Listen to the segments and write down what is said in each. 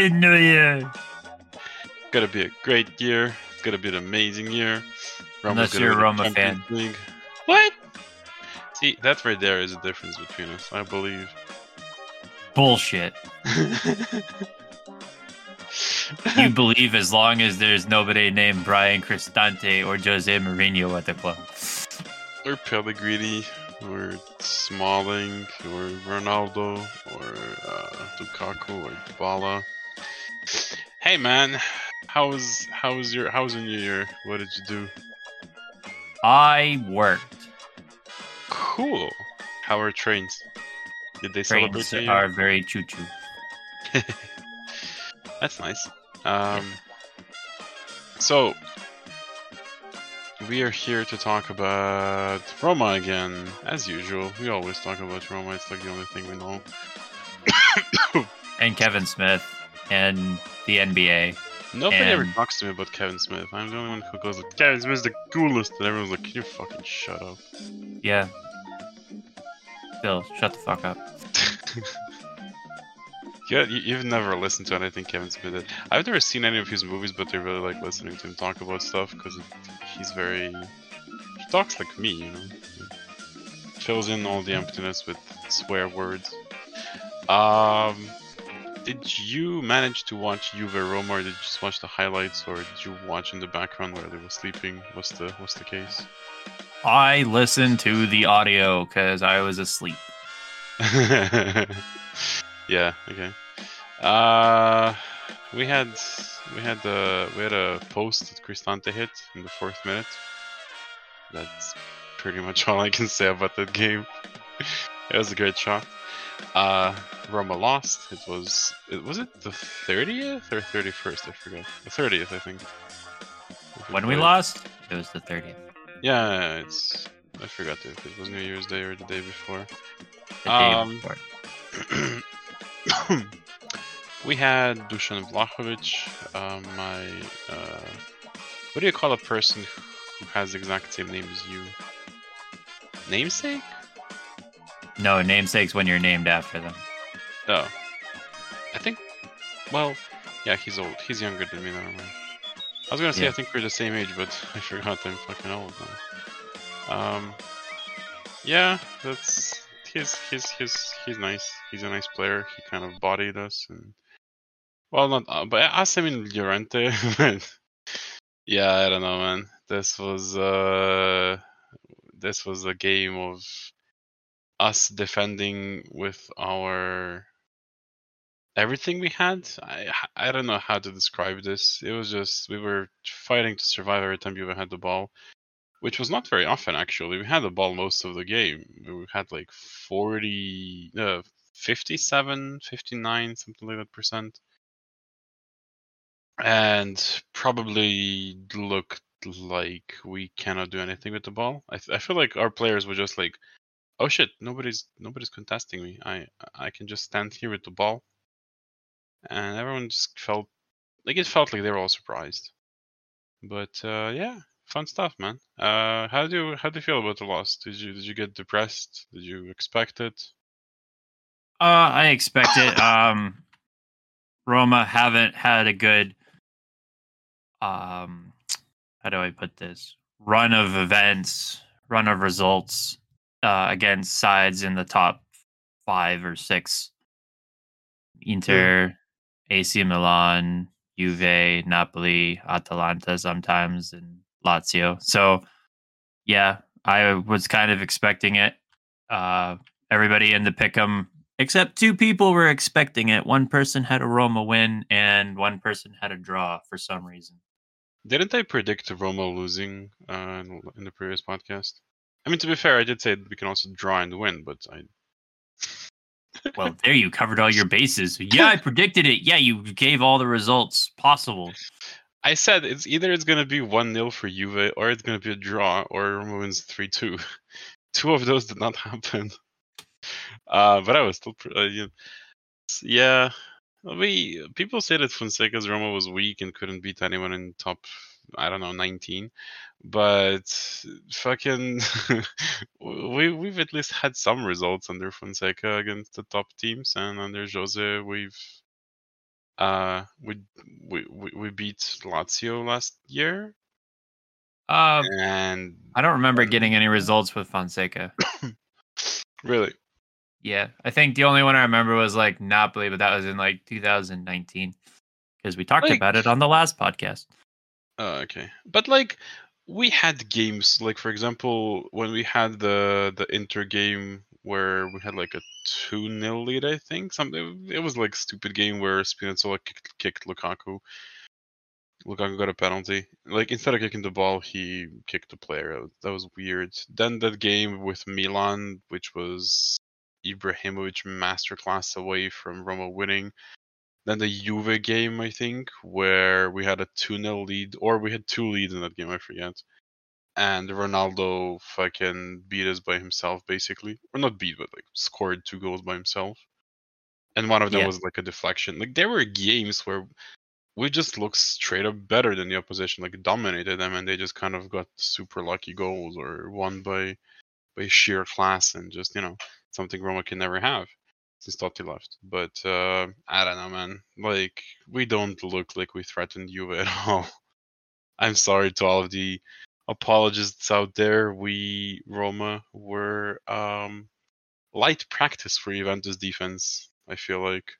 Happy New Year. Gonna be a great year. Gonna be an amazing year. Unless you're a Roma fan. League. What? See, that right there is the difference between us, I believe. Bullshit. You believe as long as there's nobody named Bryan Cristante or Jose Mourinho at the club. or Pellegrini, or Smalling, or Ronaldo, or uh, Lukaku, or Dybala. Hey man, how was how was your how was your New Year? What did you do? I worked. Cool. How are trains? Did they celebrate Trains are very choo choo. That's nice. Um, so we are here to talk about Roma again, as usual. We always talk about Roma. It's like the only thing we know. And Kevin Smith and the NBA. Nobody ever talks to me about Kevin Smith. I'm the only one who goes like, Kevin Smith's the coolest, and everyone's like, "Can you fucking shut up?" Yeah. Bill, shut the fuck up. yeah, you, you've never listened to anything Kevin Smith did. I've never seen any of his movies, but I really like listening to him talk about stuff because he's very. He talks like me, you know. He fills in all the emptiness with swear words. Um, did you manage to watch Juve Roma, or did you just watch the highlights, or did you watch in the background while they were sleeping? What's the What's the case? I listened to the audio because I was asleep. yeah. Okay. Uh, we had we had uh, we had a post that Cristante hit in the fourth minute. That's pretty much all I can say about that game. it was a great shot. Uh, Roma lost. It was it was it the thirtieth or thirty first? I forget. The thirtieth, I think. When we lost, it was the 30th. Yeah, it's. I forgot if it was New Year's Day or the day before. The day Um, before. we had Dusan Vlahovic, uh, my. Uh, what do you call a person who has the exact same name as you? Namesake? No, namesakes when you're named after them. Oh. I think. Well, yeah, he's old. He's younger than me, never mind. I was gonna say Yeah. I think we're the same age, but I forgot I'm fucking old now. Um. Yeah, that's. He's he's he's he's nice. He's a nice player. He kind of bodied us and. Well, not uh, but us. I mean Llorente. yeah, I don't know, man. This was uh, this was a game of us defending with our everything we had. I I don't know how to describe this. It was just we were fighting to survive every time we had the ball, which was not very often actually. We had the ball most of the game. We had like 40 uh 57, 59, something like that percent. And probably looked like we cannot do anything with the ball. I th- I feel like our players were just like oh shit. Nobody's nobody's contesting me. I i can just stand here with the ball. And everyone just felt like it felt like they were all surprised. But uh yeah fun stuff man. Uh how do you how do you feel about the loss? Did you did you get depressed? Did you expect it? Uh, I expect it. Um, Roma haven't had a good, um, how do I put this? Run of events, run of results uh, against sides in the top five or six. Inter, AC Milan, Juve, Napoli, Atalanta sometimes, and Lazio. So, yeah, I was kind of expecting it. Uh, everybody in the pick'em except two people were expecting it. One person had a Roma win, and one person had a draw for some reason. didn't i predict roma losing uh in the previous podcast i mean to be fair i did say we can also draw and win but i Well, there you covered all your bases. Yeah, I predicted it. Yeah, you gave all the results possible. I said it's either it's gonna be one 0 for Juve or it's gonna be a draw or Roma wins three two. Two of those did not happen. Uh, but I was still, uh, you yeah. We people say that Fonseca's Roma was weak and couldn't beat anyone in top, I don't know, nineteen. But fucking, we we've at least had some results under Fonseca against the top teams, and under Jose we've Uh, we we we, we beat Lazio last year, Uh, and I don't remember getting any results with Fonseca. really, Yeah, I think the only one I remember was like Napoli, but that was in like 2019 because we talked Like- about it on the last podcast. Uh, okay. But like, we had games like, for example, when we had the the Inter game where we had like a two 0 lead, I think something. It was like stupid game where Spinazzola kicked, kicked Lukaku. Lukaku got a penalty. Like instead of kicking the ball, he kicked the player. That was weird. Then that game with Milan, which was Ibrahimovic masterclass away from Roma winning. Then the Juve game, I think, where we had a 2 0 lead, or we had two leads in that game, I forget. And Ronaldo fucking beat us by himself, basically. Or not beat, but like scored two goals by himself. And one of them Yeah. was like a deflection. Like there were games where we just looked straight up better than the opposition, like dominated them, and they just kind of got super lucky goals or won by by sheer class and just you know something Roma can never have since Totti left. But uh, I don't know, man. Like we don't look like we threatened Juve at all. I'm sorry to all of the apologists out there. We Roma were um, light practice for Juventus defense. I feel like.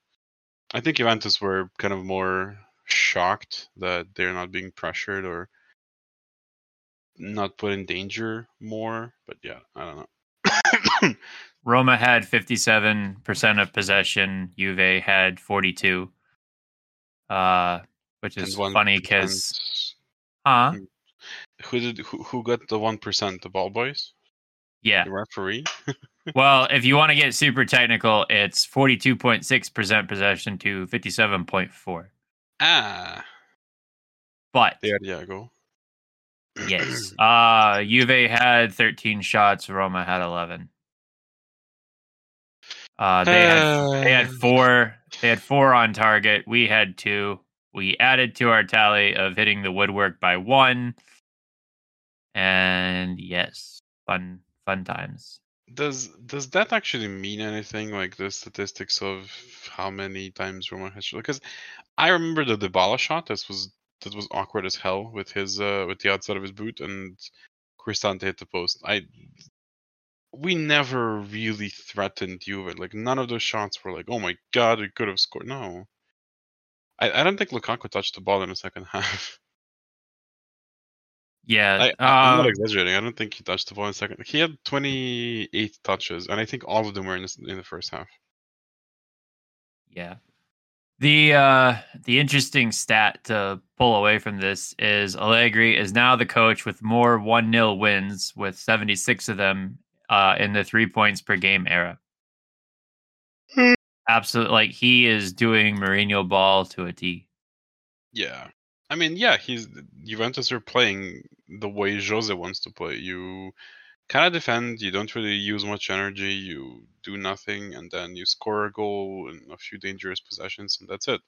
I think Juventus were kind of more shocked that they're not being pressured or not put in danger more. But yeah, I don't know. Roma had 57% of possession. Juve had 42. Uh, which is funny because, huh? who did who, who got the one percent? The ball boys, Yeah. the referee. Well, if you want to get super technical, it's 42.6% possession to 57.4. ah, But there you go. yes, uh, Juve had 13 shots. Roma had 11. Uh, they had they had four. They had four on target. We had two. We added to our tally of hitting the woodwork by one. And yes, fun fun times. Does does that actually mean anything? Like the statistics of how many times Roma has shot? Because I remember the Dybala shot. This was that was awkward as hell with his uh with the outside of his boot and Cristante hit the post. I we never really threatened Juve. Like none of those shots were like, oh my god, we could have scored. No. I, I don't think Lukaku touched the ball in the second half. Yeah, I, I'm not uh, exaggerating. I don't think he touched the ball in the second. He had 28 touches, and I think all of them were in the, in the first half. Yeah. The uh the interesting stat to pull away from this is Allegri is now the coach with more 1-0 wins with 76 of them uh in the 3 points per game era. Hmm. Absolutely like he is doing Mourinho ball to a T. Yeah. I mean, yeah, he's Juventus are playing the way Jose wants to play. You kind of defend, you don't really use much energy, you do nothing, and then you score a goal and a few dangerous possessions, and that's it.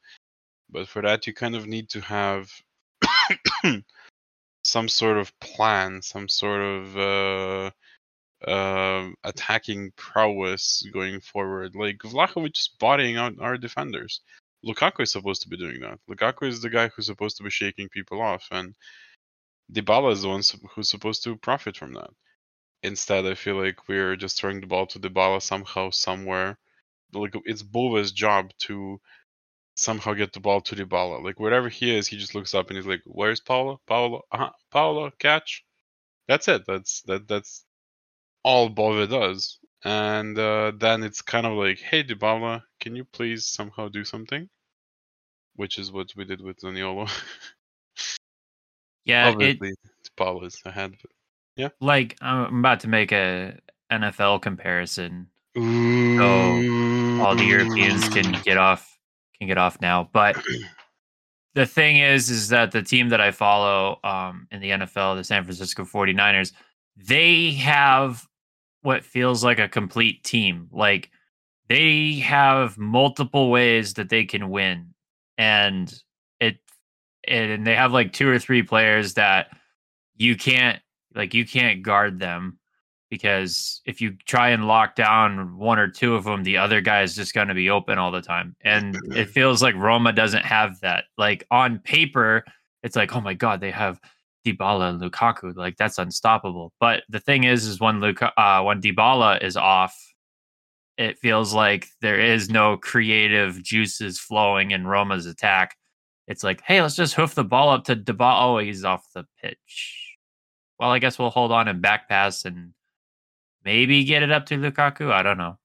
But for that, you kind of need to have some sort of plan, some sort of uh, uh, attacking prowess going forward. Like Vlahovic is bodying out our defenders. Lukaku is supposed to be doing that. Lukaku is the guy who's supposed to be shaking people off, and Dybala is the one who's supposed to profit from that. Instead, I feel like we're just throwing the ball to Dybala somehow, somewhere. Like it's Bove's job to somehow get the ball to Dybala. Like wherever he is, he just looks up and he's like, "Where's Paulo? Paulo? Uh-huh. Paulo, catch!" That's it. That's that. That's all Bove does. And uh, then it's kind of like, "Hey, Dybala, can you please somehow do something?" Which is what we did with Zaniolo. Yeah, it Obviously, Dybala is ahead. like I'm about to make a NFL comparison But... all the Europeans can get off can get off now. But the thing is is that the team that I follow um, in the NFL, the San Francisco 49ers, they have what feels like a complete team. Like they have multiple ways that they can win. And it and they have like two or three players that you can't like you can't guard them because if you try and lock down one or two of them, the other guy is just going to be open all the time. And mm-hmm. it feels like Roma doesn't have that. Like on paper, it's like, oh my god, they have Dybala and Lukaku. Like that's unstoppable. But the thing is, is when Luka, uh, when Dybala is off, it feels like there is no creative juices flowing in Roma's attack. It's like, hey, let's just hoof the ball up to Dybala. Oh, he's off the pitch. Well, I guess we'll hold on and back pass and maybe get it up to Lukaku. I don't know.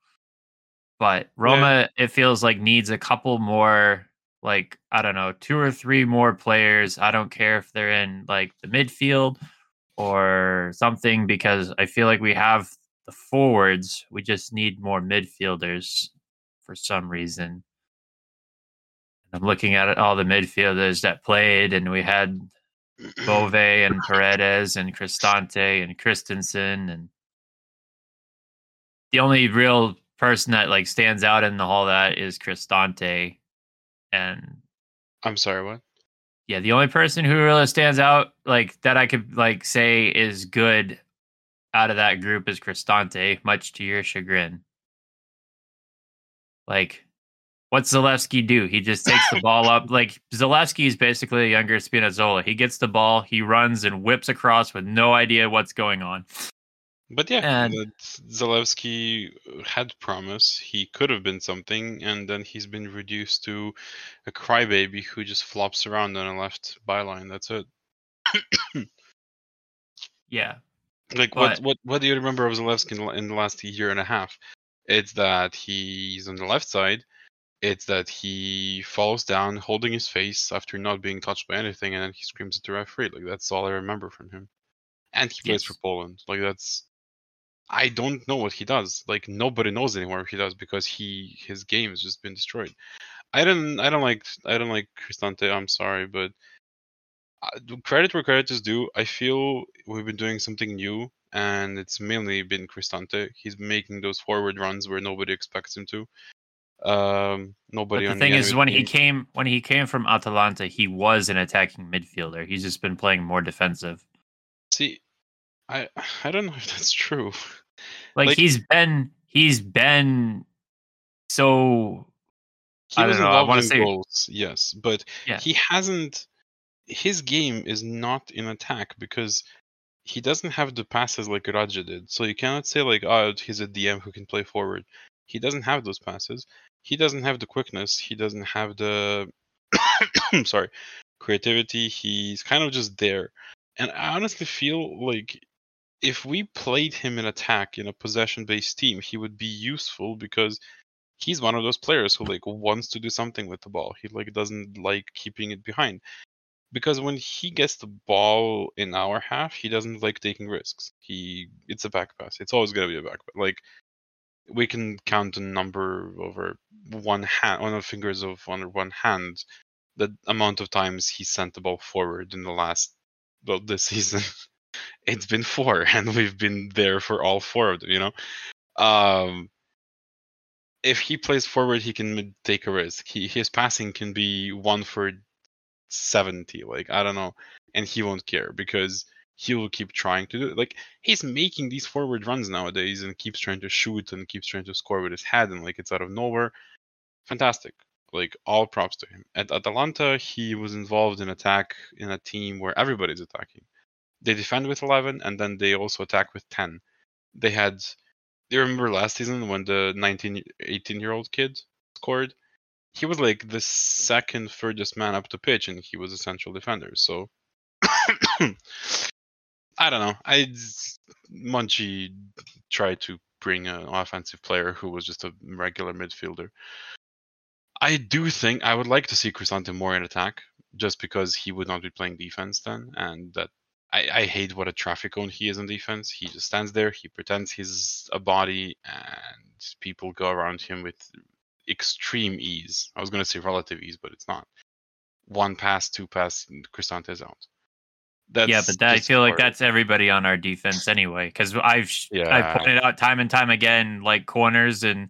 But Roma, yeah. it feels like needs a couple more like I don't know, two or three more players. I don't care if they're in like the midfield or something because I feel like we have the forwards. We just need more midfielders for some reason. I'm looking at all the midfielders that played, and we had Bove and Paredes and Cristante and Christensen, and the only real person that like stands out in the hall that is Cristante and I'm sorry, what? Yeah, the only person who really stands out like that I could like say is good out of that group is Cristante, much to your chagrin. Like, what's Zalewski do? He just takes the ball up. Like Zalewski is basically a younger Spinazzola. He gets the ball, he runs and whips across with no idea what's going on. But yeah, and, Zalewski uh, had promise. He could have been something, and then he's been reduced to a crybaby who just flops around on a left byline. That's it. yeah. Like but, what? What? What do you remember of Zalewski in, in the last year and a half? It's that he's on the left side. It's that he falls down, holding his face after not being touched by anything, and then he screams at the referee. Like that's all I remember from him. And he plays for Poland. Like that's I don't know what he does. Like nobody knows anymore what he does because he his game has just been destroyed. I don't I don't like I don't like Cristante. I'm sorry, but uh, credit where credit is due. I feel we've been doing something new, and it's mainly been Cristante. He's making those forward runs where nobody expects him to. Um, nobody. But the thing the is, when team. he came when he came from Atalanta, he was an attacking midfielder. He's just been playing more defensive. See, I I don't know if that's true. Like, like he's been he's been so he was know, involved in say, goals, yes, but yeah. he hasn't. His game is not in attack because he doesn't have the passes like Radja did. So you cannot say like, oh, he's a DM who can play forward. He doesn't have those passes. He doesn't have the quickness. He doesn't have the I'm sorry creativity. He's kind of just there. And I honestly feel like if we played him in attack in a possession based team, he would be useful because he's one of those players who like wants to do something with the ball. He like doesn't like keeping it behind. Because when he gets the ball in our half, he doesn't like taking risks. He it's a back pass. It's always gonna be a back pass. Like we can count a number over one hand on the fingers of on one hand the amount of times he sent the ball forward in the last well this season it's been four, and we've been there for all four of them. You know, um, if he plays forward, he can take a risk. He, his passing can be one for seventy. Like I don't know, and he won't care because he will keep trying to do it. Like he's making these forward runs nowadays and keeps trying to shoot and keeps trying to score with his head and like it's out of nowhere. Fantastic. Like all props to him. At Atalanta, he was involved in attack in a team where everybody's attacking they defend with 11 and then they also attack with 10 they had you remember last season when the 19 18 year old kid scored? He was like the second furthest man up the pitch and he was a central defender so i don't know. I munchie tried to bring an offensive player who was just a regular midfielder. I do think i would like to see Cristante more in attack just because he would not be playing defense then and that I, I hate what a traffic cone he is on defense. He just stands there, he pretends he's a body, and people go around him with extreme ease. I was going to say relative ease, but it's not. One pass, two pass, and Cristante's out. That's yeah, but that, I feel like that's everybody on our defense anyway. Because I've yeah. I pointed out time and time again, like corners and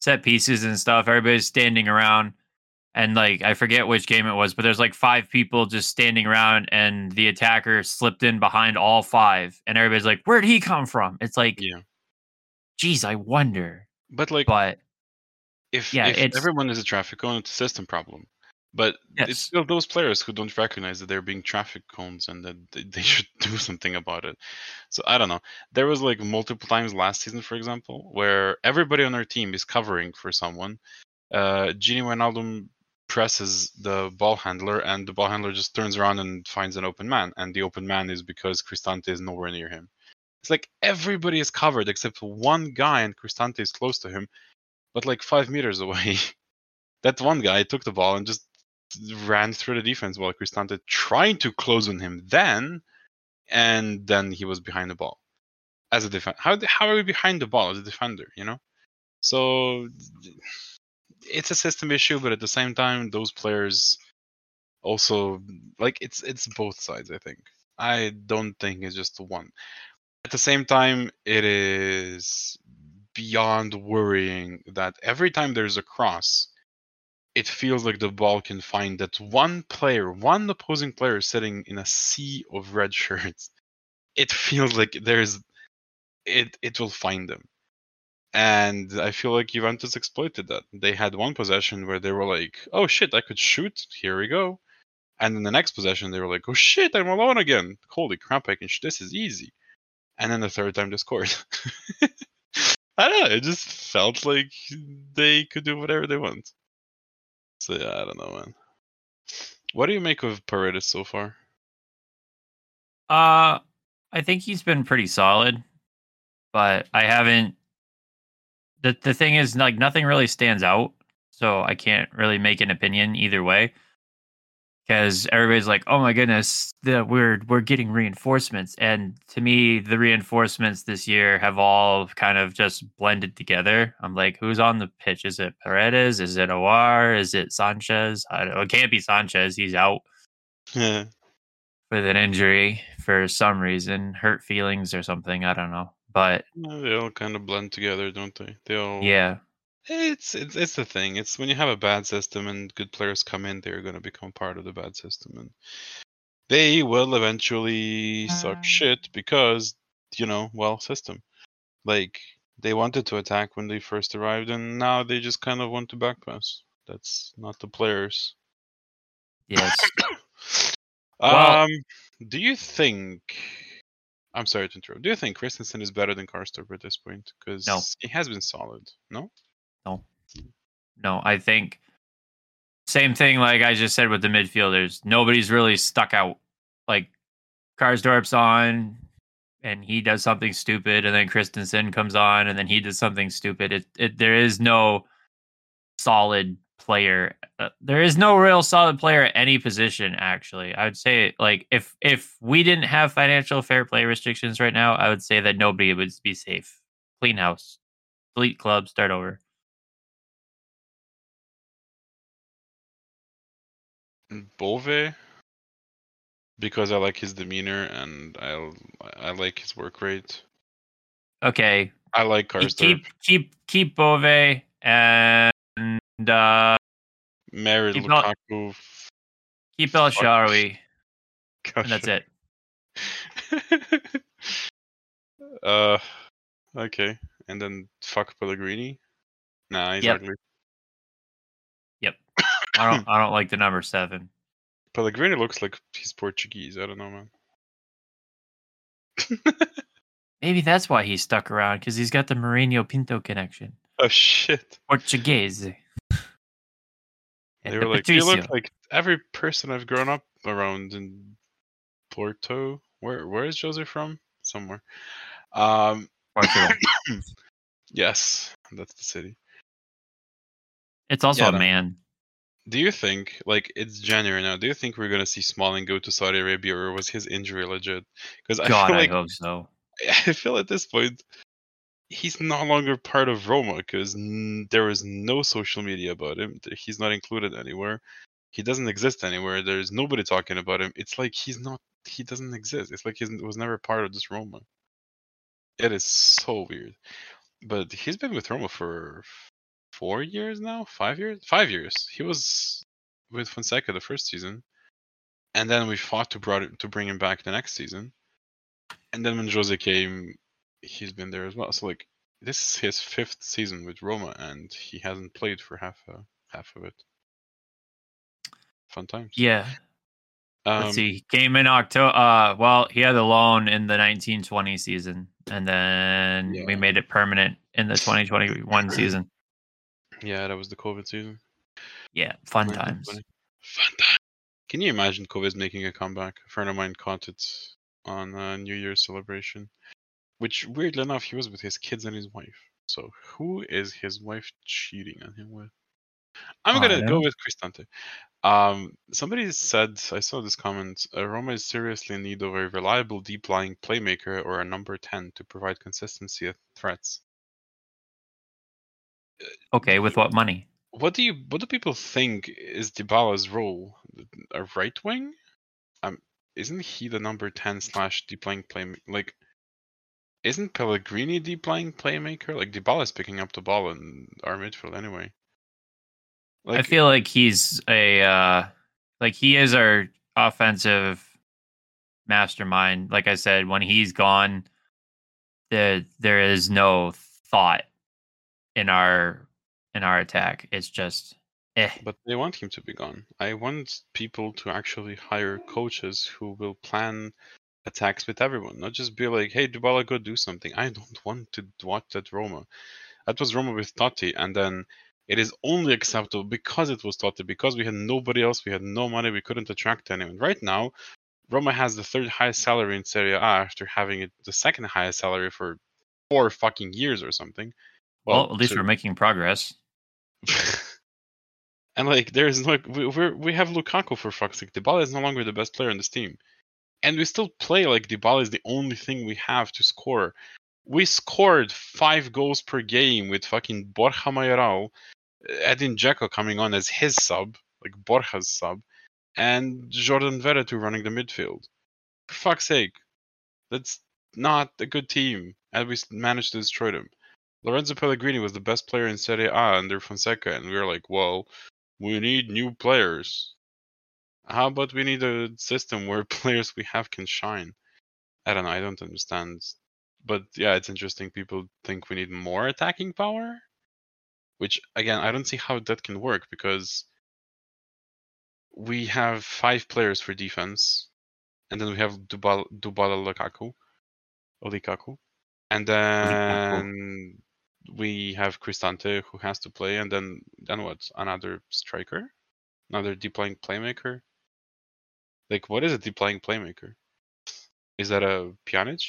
set pieces and stuff. Everybody's standing around and like I forget which game it was, but there's like five people just standing around, and the attacker slipped in behind all five, and everybody's like, "Where'd he come from?" It's like, Yeah. geez, I wonder. But like, But if yeah, if everyone is a traffic cone, it's a system problem. But it's still those players who don't recognize that they're being traffic cones and that they, they should do something about it. So I don't know. There was like multiple times last season, for example, where everybody on our team is covering for someone. Uh, Gini Wijnaldum presses the ball handler, and the ball handler just turns around and finds an open man, and the open man is because Cristante is nowhere near him. It's like everybody is covered except one guy, and Cristante is close to him, but like five meters away. that one guy took the ball and just ran through the defense while Cristante trying to close on him then, and then he was behind the ball as a defender. How how are we behind the ball as a defender? You know, so it's a system issue, but at the same time, those players also like it's it's both sides. I think I don't think it's just one. At the same time, it is beyond worrying that every time there's a cross, it feels like the ball can find that one player, one opposing player sitting in a sea of red shirts. It feels like there's it it will find them. And I feel like Juventus exploited that. They had one possession where they were like, "Oh shit, I could shoot. Here we go." And then the next possession, they were like, "Oh shit, I'm alone again. Holy crap, I can shoot. This is easy." And then the third time they scored. I don't know. It just felt like they could do whatever they want. So yeah, I don't know, man. What do you make of Paredes so far? Uh, I think he's been pretty solid, but I haven't. The the thing is, like, nothing really stands out, so I can't really make an opinion either way. Because everybody's like, "Oh my goodness, the, we're we're getting reinforcements," and to me, the reinforcements this year have all kind of just blended together. I'm like, "Who's on the pitch? Is it Paredes? Is it Aouar? Is it Sanches? I don't, it can't be Sanches. He's out." Yeah. with an injury for some reason, hurt feelings or something. I don't know. But No, they all kind of blend together, don't they? They all yeah, It's it's it's the thing. It's when you have a bad system and good players come in, they're gonna become part of the bad system, and they will eventually suck shit because you know, well, system. Like they wanted to attack when they first arrived, and now they just kind of want to backpass. That's not the players. yes. um, Well- do you think? I'm sorry to interrupt. Do you think Christensen is better than Karsdorp at this point? Because No. he has been solid. No. no, No, I think same thing. Like I just said with the midfielders, nobody's really stuck out. Like Karsdorp's on, and he does something stupid, and then Christensen comes on, and then he does something stupid. It, it there is no solid player. Uh, there is no real solid player at any position. Actually, I would say like if if we didn't have financial fair play restrictions right now, I would say that nobody would be safe. Clean house, delete club, start over. Bove because I like his demeanor and I I like his work rate. Okay, I like Karsdorp. keep keep, keep Bove and uh, Married keep Lukaku. keep El Shaarawy, and that's it. uh, okay, and then fuck Pellegrini. Nah, he's Yep. ugly. I don't I don't like the number seven. Pellegrini looks like he's Portuguese. I don't know, man. Maybe that's why he's stuck around because he's got the Mourinho Pinto connection. oh shit! Portuguese. They were the like, you look like every person I've grown up around in Porto. Where where is Jose from? Somewhere. Um, yes, that's the city. It's also Yeah, a man. Do you think, like, it's January now? Do you think we're gonna see Smalling go to Saudi Arabia, or was his injury legit? Because I God, feel I like hope so. I feel at this point he's no longer part of Roma because there is no social media about him. He's not included anywhere. He doesn't exist anywhere. There's nobody talking about him. It's like he's not. He doesn't exist. It's like he was never part of this Roma. It is so weird. But he's been with Roma for four years now. Five years. Five years. He was with Fonseca the first season, and then we fought to brought to bring him back the next season, and then when Jose came, he's been there as well. So like this is his fifth season with Roma, and he hasn't played for half uh, half of it. Fun times. Yeah. Um, Let's see. He came in October. Uh, well, he had a loan in the 1920 season, and then we made it permanent in the 2021 season. Yeah, that was the COVID season. Yeah, fun times. Fun time. Can you imagine Kovac making a comeback? A friend of mine caught it on a New Year's celebration, which weirdly enough he was with his kids and his wife. So who is his wife cheating on him with? I'm I gonna go with Cristante. Um, somebody said I saw this comment. Uh, Roma is seriously in need of a reliable deep lying playmaker or a number ten to provide consistency at threats. Okay, with what money? What do you what do people think is Dybala's role? A right wing? Um, isn't he the number ten slash deep lying play like? Isn't Pellegrini deep lying playmaker? Like Dybala's picking up the ball in our midfield anyway. I feel like he's a uh like he is our offensive mastermind. Like I said, when he's gone, there there is no thought in our in our attack. It's just eh. But they want him to be gone. I want people to actually hire coaches who will plan attacks with everyone, not just be like, "Hey, Dybala, go do something." I don't want to watch that Roma. That was Roma with Totti, and then it is only acceptable because it was Totti, because we had nobody else, we had no money, we couldn't attract anyone. Right now, Roma has the third highest salary in Serie A after having it the second highest salary for four fucking years or something. Well, at least to- we're making progress. and like there's no, we we're, we have Lukaku for fuck's sake. Dybala is no longer the best player in this team, and we still play like Dybala is the only thing we have to score. We scored five goals per game with fucking Borja Mayoral, uh, Edin Dzeko coming on as his sub, like Borja's sub, and Jordan Veretout running the midfield. For fuck's sake, that's not a good team, and we managed to destroy them. Lorenzo Pellegrini was the best player in Serie A under Fonseca, and we were like, well, we need new players. How about we need a system where players we have can shine? I don't know. I don't understand. But yeah, it's interesting. People think we need more attacking power, which again, I don't see how that can work because we have five players for defense, and then we have Dubala, Dubala Lukaku, Olikaku, and then we have Cristante who has to play, and then then what? Another striker, another deep lying playmaker. Like, what is a deep lying playmaker? Is that a Pjanic?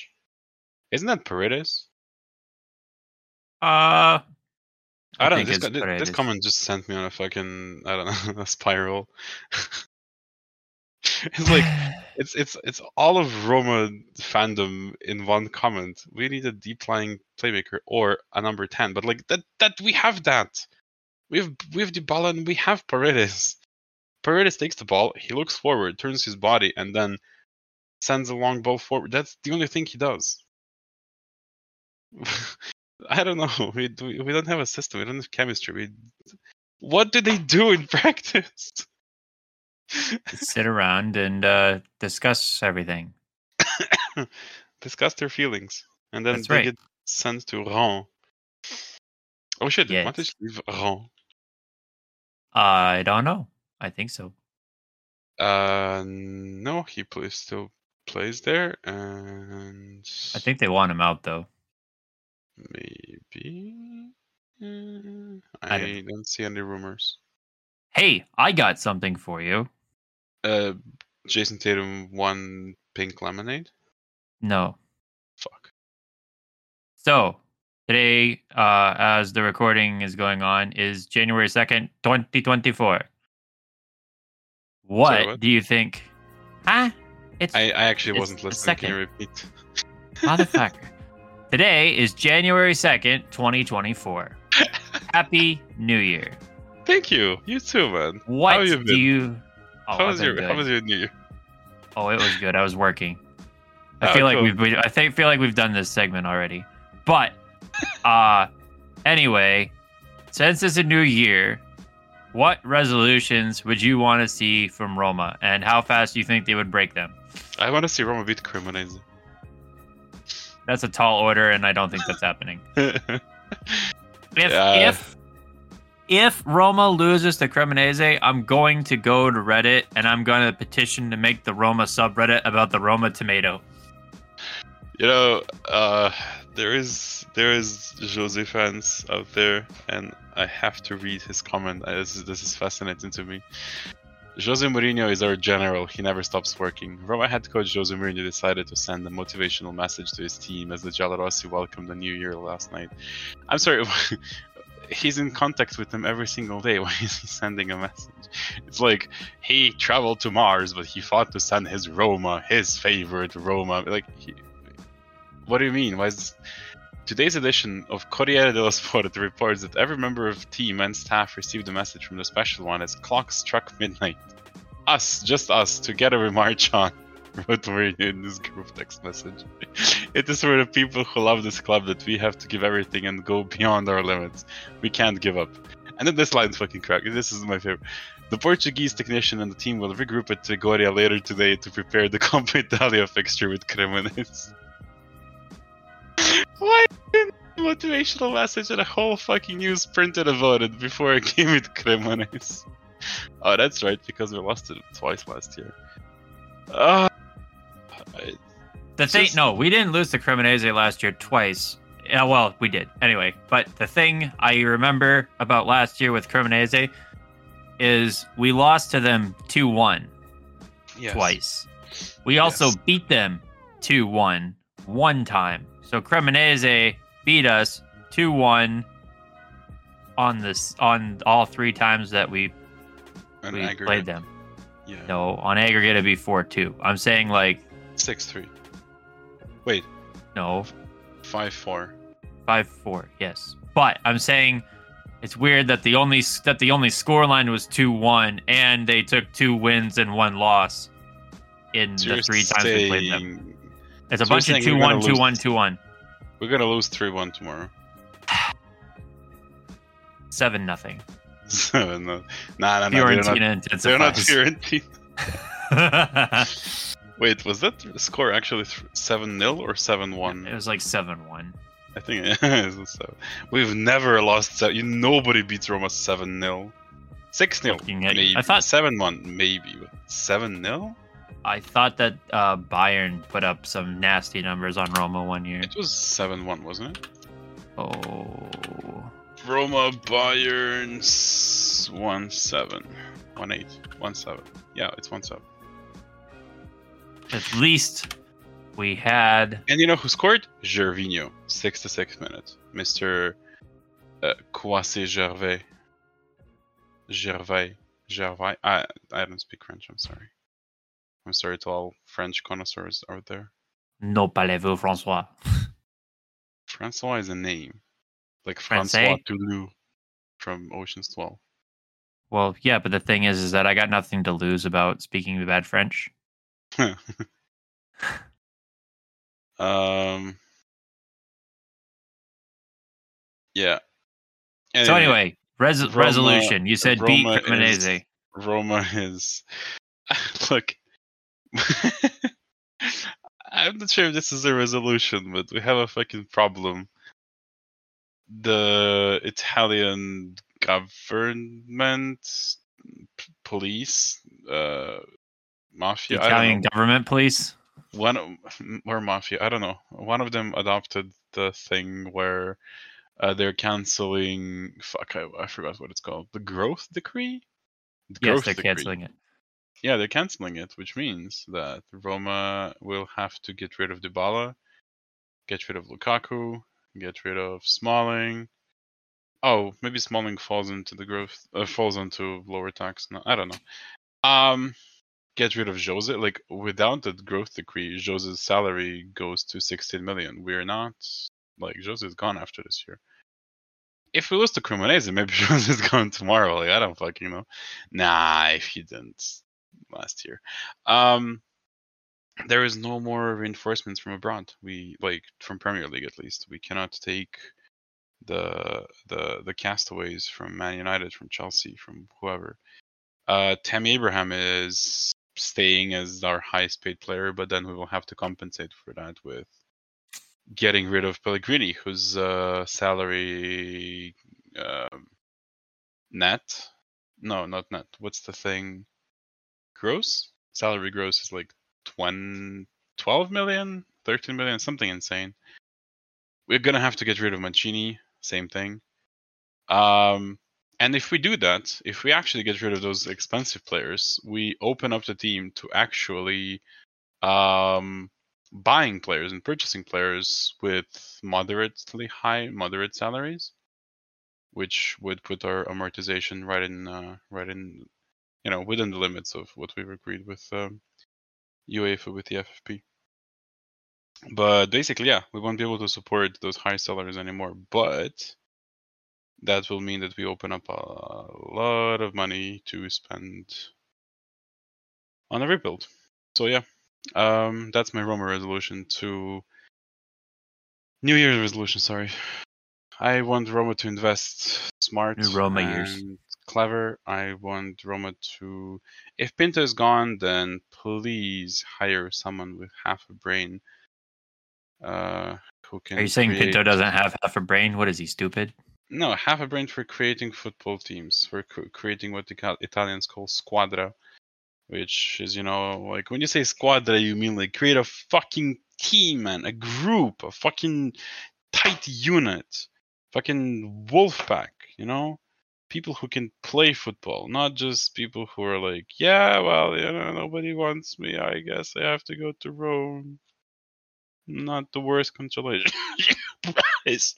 Isn't that Paredes? Uh I, don't know. This, it's co- this comment just sent me on a fucking I don't know a spiral. it's like it's it's it's all of Roma fandom in one comment. We need a deep lying playmaker or a number ten, but like that that we have that. We have we have Dybala and we have Paredes. Paredes takes the ball, he looks forward, turns his body, and then sends a long ball forward. That's the only thing he does. I don't know. We we don't have a system. We don't have chemistry. We what do they do in practice? sit around and uh discuss everything. Discuss their feelings, and then That's they right. get sent to Rouen. Oh shit! Did Yes. Matic leave Rouen? I don't know. I think so. Uh, no, he plays still plays there, and I think they want him out though. maybe. uh, I I, don't don't see any rumors. Hey, I got something for you. Uh, Jayson Tatum won pink lemonade. No. Fuck. So today, uh, as the recording is going on, is January second, twenty twenty four. What, what? do you think? Huh? It's I, I actually It's wasn't listening. Can you repeat? motherfucker. Today is January second, twenty twenty four. Happy New Year. Thank you. You too, man. What you do been? you? Oh, how was your How was your New Year? Oh, it was good. I was working. I Oh, feel like cool. we've we, I think feel like we've done this segment already. But uh anyway, since it's a new year, what resolutions would you want to see from Roma, and how fast do you think they would break them? I want to see Roma beat Cremonese. That's a tall order, and I don't think that's happening. If Yeah. if if Roma loses to Cremonese, I'm going to go to Reddit and I'm going to petition to make the Roma subreddit about the Roma tomato. You know, uh, there is there is Jose fans out there, and I have to read his comment. This is, this is fascinating to me. Jose Mourinho is our general. He never stops working. Roma head coach Jose Mourinho decided to send a motivational message to his team as the Giallorossi welcomed the new year last night. I'm sorry, he's in contact with them every single day. Why is he sending a message? It's like he traveled to Mars, but he fought to send his Roma, his favorite Roma. Like, he, what do you mean? Why is today's edition of Corriere dello Sport reports that every member of team and staff received a message from the special one as clock struck midnight. Us, just us, together we march on. Wrote Mourinho in this group text message. it is for the people who love this club that we have to give everything and go beyond our limits. We can't give up. And then this line is fucking crack. This is my favorite. The Portuguese technician and the team will regroup at Trigoria later today to prepare the Coppa Italia fixture with Cremonese. Why didn't motivational message and a whole fucking news printed about it before I came with Cremonese? Oh, that's right, because we lost it twice last year. Uh, The thing, Just- no, we didn't lose the Cremonese last year twice. Yeah, well, we did anyway. But the thing I remember about last year with Cremonese is we lost to them two one yes. twice. We also beat them two one one time. So Cremonese beat us two one on this on all three times that we, we aggregate. played them. Yeah. No, on aggregate it'd be four two. I'm saying like 6 3. Wait, no 5 4. Five four, yes. But I'm saying it's weird that the only that the only score line was two one, and they took two wins and one loss in So the three times we played them. It's a so bunch of two we're gonna lose- one, two one, We're gonna lose 3 1 tomorrow. seven nothing. So, no. Nah, nah, nah. They're not, Fiorentina they're not. Fiorentina. Wait, was that score actually 7 0 or 7 one? it was like seven one. I think it is. We've never lost. You, nobody beats Roma 7 0. 6 0. Maybe. I thought- 7 1, maybe. 7 0? I thought that uh, Bayern put up some nasty numbers on Roma one year. It was 7 1, wasn't it? Oh, Roma Bayern 1 7. 1 8. 1 7. Yeah, it's 1 7. at least we had And you know who scored? Gervinho. 66 minutes. Mr. Uh, Kouassi Gervais. Gervais. Gervais. I, I don't speak French, I'm sorry. I'm sorry to all French connoisseurs out there. no parlez-vous, François. Francois is a name. Like Francais? Francois Toulour from Ocean's 12. Well, yeah, but the thing is, is that I got nothing to lose about speaking bad French. um. Yeah. So anyway, res- Roma- resolution. You said beat Roma is- Cremonese. Roma is look. I'm not sure if this is a resolution, but we have a fucking problem. The Italian government, p- police, uh, mafia. I don't Italian know. government police. one of- or mafia i don't know one of them adopted the thing where uh, they're canceling fuck I, I forgot what it's called the growth decree The Yes, growth they're decree. canceling it. Yeah they're canceling it which means that roma will have to get rid of dybala get rid of lukaku get rid of smalling oh maybe smalling falls into the growth uh, falls into lower tax no i don't know um get rid of Jose. Like without the growth decree, Jose's salary goes to 16 million. We're not like Jose is gone after this year. If we lose to Cremonese, maybe Jose's gone tomorrow. Like I don't fucking know. Nah, if he didn't last year. Um, there is no more reinforcements from abroad. We like from Premier League at least. We cannot take the the the castaways from Man United, from Chelsea, from whoever. Uh, Tammy Abraham is staying as our highest paid player, but then we will have to compensate for that with getting rid of Pellegrini, whose uh, salary um, net, no, not net. What's the thing? Gross salary gross is like 20, 12 million, 13 million, something insane. We're gonna have to get rid of Mancini. Same thing. Um, and if we do that, if we actually get rid of those expensive players, we open up the team to actually um, buying players and purchasing players with moderately high, moderate salaries, which would put our amortization right in, uh, right in, you know, within the limits of what we've agreed with um, UEFA with the FFP. But basically, yeah, we won't be able to support those high salaries anymore. But that will mean that we open up a lot of money to spend on a rebuild. So yeah, um, that's my Roma resolution to New Year's resolution. Sorry, I want Roma to invest smart, New Roma years. Clever. I want Roma to, if Pinto is gone, then please hire someone with half a brain. Uh, who can? Are you saying Pinto doesn't have half a brain? What is he stupid? no, half a brain for creating football teams, for creating what the Italians call squadra, which is, you know, like when you say squadra, you mean like create a fucking team, man, a group, a fucking tight unit, fucking wolf pack, you know? People who can play football, not just people who are like, yeah, well, you know, nobody wants me. I guess I have to go to Rome. Not the worst consolation. prize.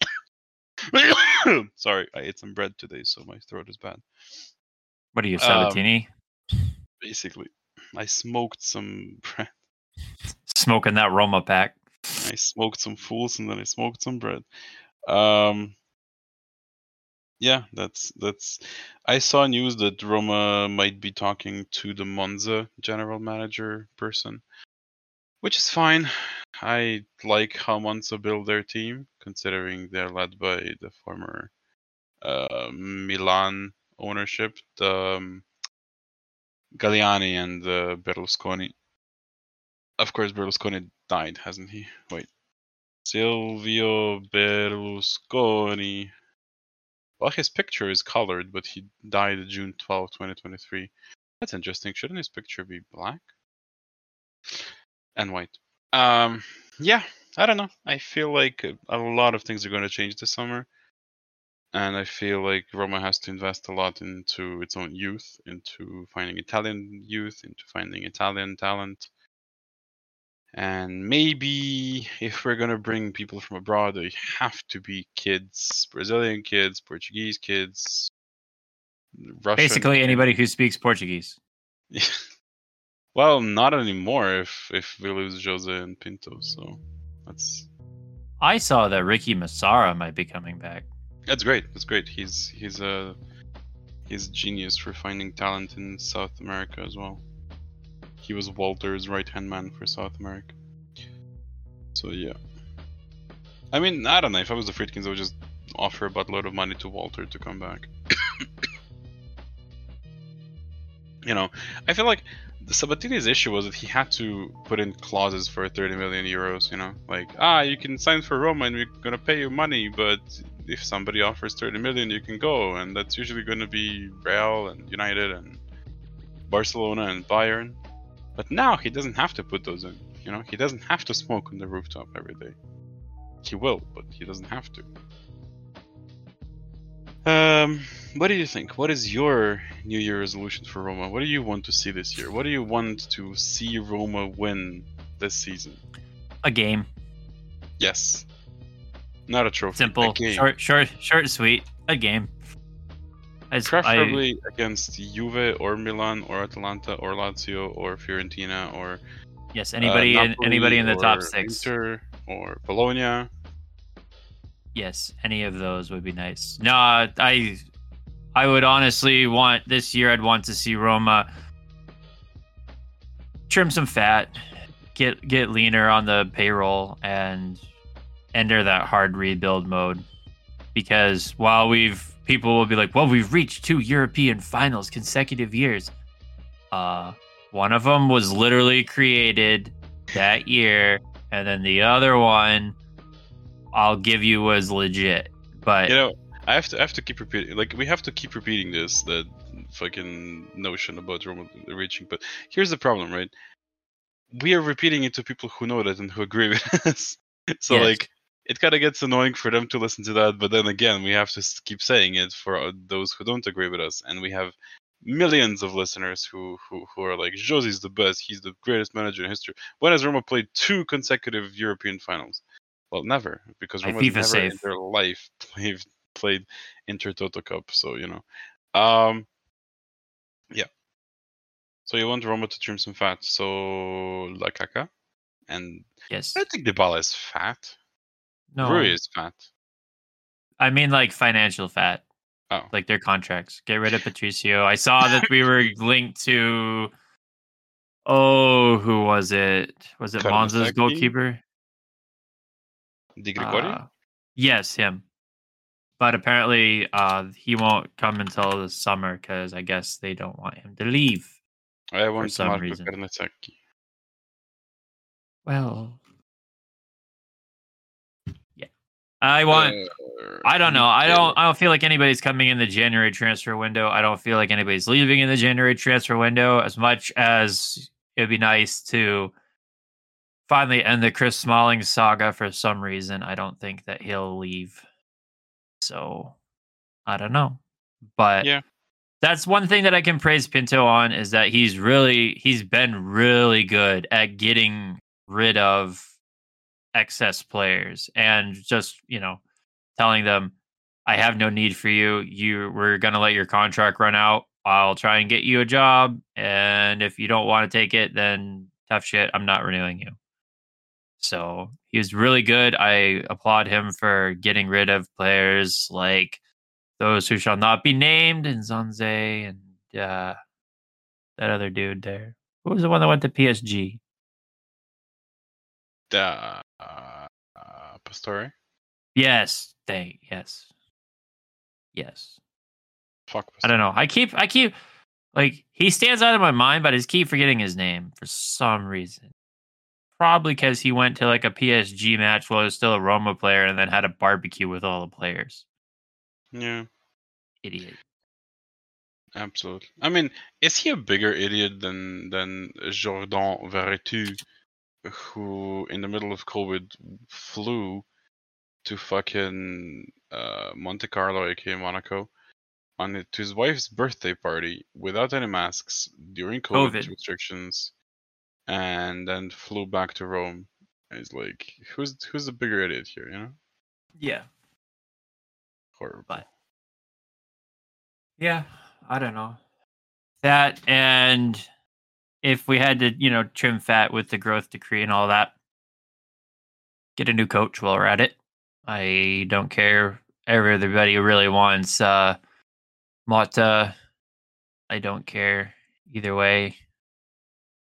Sorry, I ate some bread today, so my throat is bad. What are you, Um, Sabatini? Basically, I smoked some bread. Smoking that Roma pack. I smoked some fools, and then I smoked some bread. Um, yeah, that's that's. I saw news that Roma might be talking to the Monza general manager person, which is fine. I like how Monza build their team, considering they're led by the former uh, Milan ownership, the um, Galliani and uh, Berlusconi. Of course, Berlusconi died, hasn't he? Wait. Silvio Berlusconi. Well, his picture is colored, but he died June 12, 2023. That's interesting. Shouldn't his picture be black? And white. Um, yeah, I don't know. I feel like a- lot of things are going to change this summer. And I feel like Roma has to invest a lot into its own youth, into finding Italian youth, into finding Italian talent. And maybe if we're gonna bring people from abroad, they have to be kids, Brazilian kids, Portuguese kids, Russian. Basically, anybody who speaks Portuguese. well, not anymore. If if we lose Jose and Pinto, so that's I saw that Ricky Massara might be coming back. that's great. That's great. He's he's a he's a genius for finding talent in South America as well. He was Walter's right hand man for South America. So yeah. I mean, I don't know. If I was the Friedkins, I would just offer a buttload of money to Walter to come back. you know, I feel like the Sabatini's issue was that he had to put in clauses for 30 million euros. You know, like ah, you can sign for Roma and we're gonna pay you money, but if somebody offers 30 million, you can go, and that's usually gonna be Real and United and Barcelona and Bayern. But now he doesn't have to put those in. You know, he doesn't have to smoke on the rooftop every day. He will, but he doesn't have to. Um, what do you think? What is your New Year resolution for Roma? What do you want to see this year? What do you want to see Roma win this season? A game. Yes. Not a trophy. Simple. A game. Short, short, short, and sweet. A game. As I- Preferably against Juve or Milan or Atalanta or Lazio or Fiorentina or yes, uh, anybody in anybody in the top six. Inter or Bologna. Yes, any of those would be nice. No, I I would honestly want this year I'd want to see Roma trim some fat, get get leaner on the payroll and enter that hard rebuild mode because while we've people will be like, well, we've reached two European finals consecutive years. Uh, one of them was literally created that year, and then the other one, I'll give you was legit. But You know, I have to I have to keep repeating like we have to keep repeating this that fucking notion about Roma reaching. But here's the problem, right? We are repeating it to people who know that and who agree with us. so Yes. like it kind of gets annoying for them to listen to that, but then again, we have to keep saying it for uh, those who don't agree with us, and we have millions of listeners who who, who are like Josie's the best, he's the greatest manager in history. When has Roma played two consecutive European finals? Well, never, because FIFA never in their life played played Intertoto Cup, so you know. Um, yeah. So you want Roma to trim some fat, so Lukaku, and yes, I think Dybala is fat. No, Rui is fat. I mean like financial fat, Oh, like their contracts. Get rid of Patricio. I saw that we were linked to. Oh, who was it? Was it Monza's goalkeeper? Di Gregorio. Uh, yes, him. But apparently, uh, he won't come until the summer because I guess they don't want him to leave. I want some Marco reason. Well, yeah, I want. Uh, I don't know. I don't. I don't feel like anybody's coming in the January transfer window. I don't feel like anybody's leaving in the January transfer window. As much as it'd be nice to finally end the Chris Smalling saga for some reason, I don't think that he'll leave. So I don't know, but Yeah. that's one thing that I can praise Pinto on is that he's really he's been really good at getting rid of excess players and just you know telling them I have no need for you. You we're gonna let your contract run out. I'll try and get you a job, and if you don't want to take it, then tough shit. I'm not renewing you. So he was really good. I applaud him for getting rid of players like those who shall not be named and Zanze and uh, that other dude there. Who was the one that went to PSG? Da, uh, uh, Pastore. Yes, they yes, yes. Fuck. I don't know. I keep I keep like he stands out in my mind, but I just keep forgetting his name for some reason. Probably because he went to like a PSG match while he was still a Roma player and then had a barbecue with all the players. Yeah, Idiot. absolutely. I mean, is he a bigger idiot than than Jordan Veretout, who in the middle of COVID flew to fucking uh, Monte Carlo, aka Monaco, on it, to his wife's birthday party without any masks during COVID, COVID. restrictions, and then flew back to Rome. And He's like, who's who's the bigger idiot here? You know, Yeah. horrible. But- Yeah, I don't know. That and if we had to, you know, trim fat with the growth decree and all that, get a new coach while we're at it. I don't care. Everybody really wants uh Motta. I don't care either way.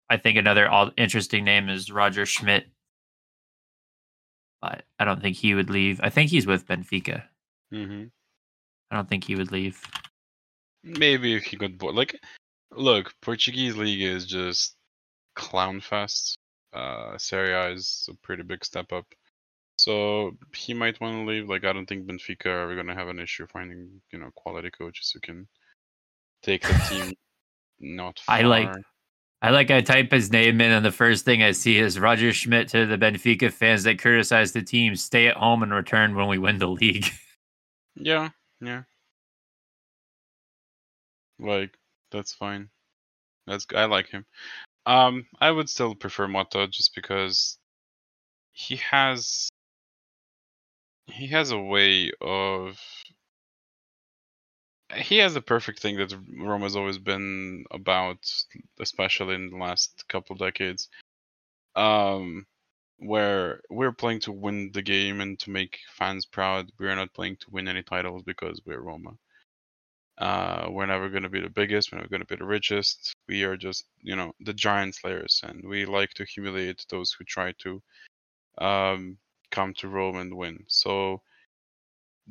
I think another all interesting name is Roger Schmidt. But I don't think he would leave. I think he's with Benfica. hmm I don't think he would leave. Maybe if he got bored. Like, look, Portuguese league is just clown fest. Uh, Serie A is a pretty big step up. So he might want to leave. Like, I don't think Benfica are going to have an issue finding, you know, quality coaches who can take the team not far. I like- I like I type his name in, and the first thing I see is Roger Schmidt to the Benfica fans that criticize the team. Stay at home and return when we win the league. Yeah, yeah. Like, that's fine. That's I like him. Um, I would still prefer Motta just because he has he has a way of he has the perfect thing that Roma's always been about, especially in the last couple decades. Um, where we're playing to win the game and to make fans proud. We're not playing to win any titles because we're Roma. Uh, we're never going to be the biggest. We're never going to be the richest. We are just, you know, the giant slayers, and we like to humiliate those who try to um, come to Rome and win. So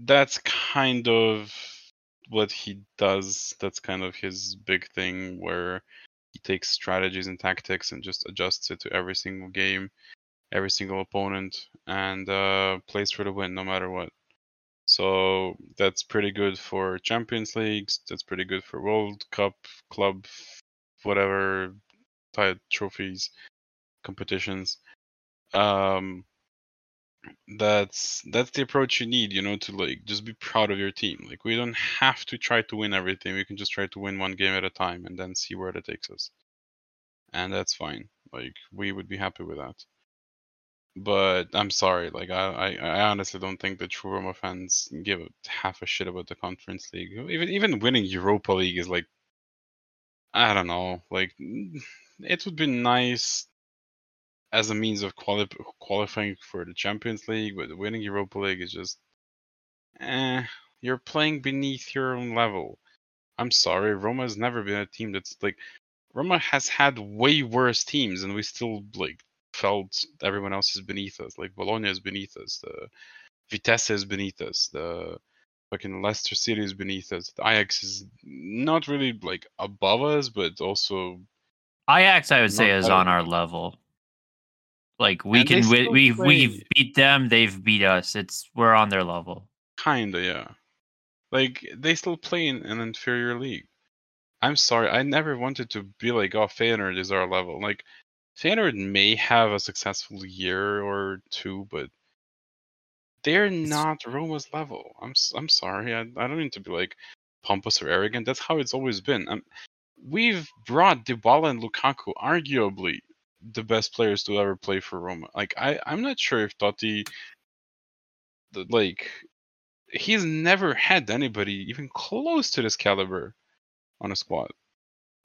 that's kind of what he does. That's kind of his big thing where he takes strategies and tactics and just adjusts it to every single game, every single opponent, and uh, plays for the win no matter what. So that's pretty good for Champions Leagues. That's pretty good for World Cup, club, whatever type trophies, competitions. Um, that's that's the approach you need, you know, to like just be proud of your team. Like we don't have to try to win everything. We can just try to win one game at a time and then see where that takes us. And that's fine. Like we would be happy with that. But I'm sorry, like I, I, I honestly don't think the true Roma fans give half a shit about the conference league. Even even winning Europa League is like I don't know, like it would be nice as a means of quali- qualifying for the Champions League, but winning Europa League is just, eh, you're playing beneath your own level. I'm sorry, Roma has never been a team that's like, Roma has had way worse teams, and we still like felt everyone else is beneath us. Like Bologna is beneath us, the Vitesse is beneath us, the fucking Leicester City is beneath us. The Ajax is not really like above us, but also Ajax, I would say, is on our level. Like we And can, we, we've play- we've beat them. They've beat us. It's we're on their level. Kinda, yeah. Like they still play in an inferior league. I'm sorry, I never wanted to be like, oh, Feyenoord is our level. Like, Feyenoord may have a successful year or two, but they're not Roma's level. I'm I'm sorry, I, I don't mean to be like pompous or arrogant. That's how it's always been. Um we've brought Dybala and Lukaku, arguably the best players to ever play for Roma. Like, I I'm not sure if Totti, the, like, he's never had anybody even close to this caliber on a squad.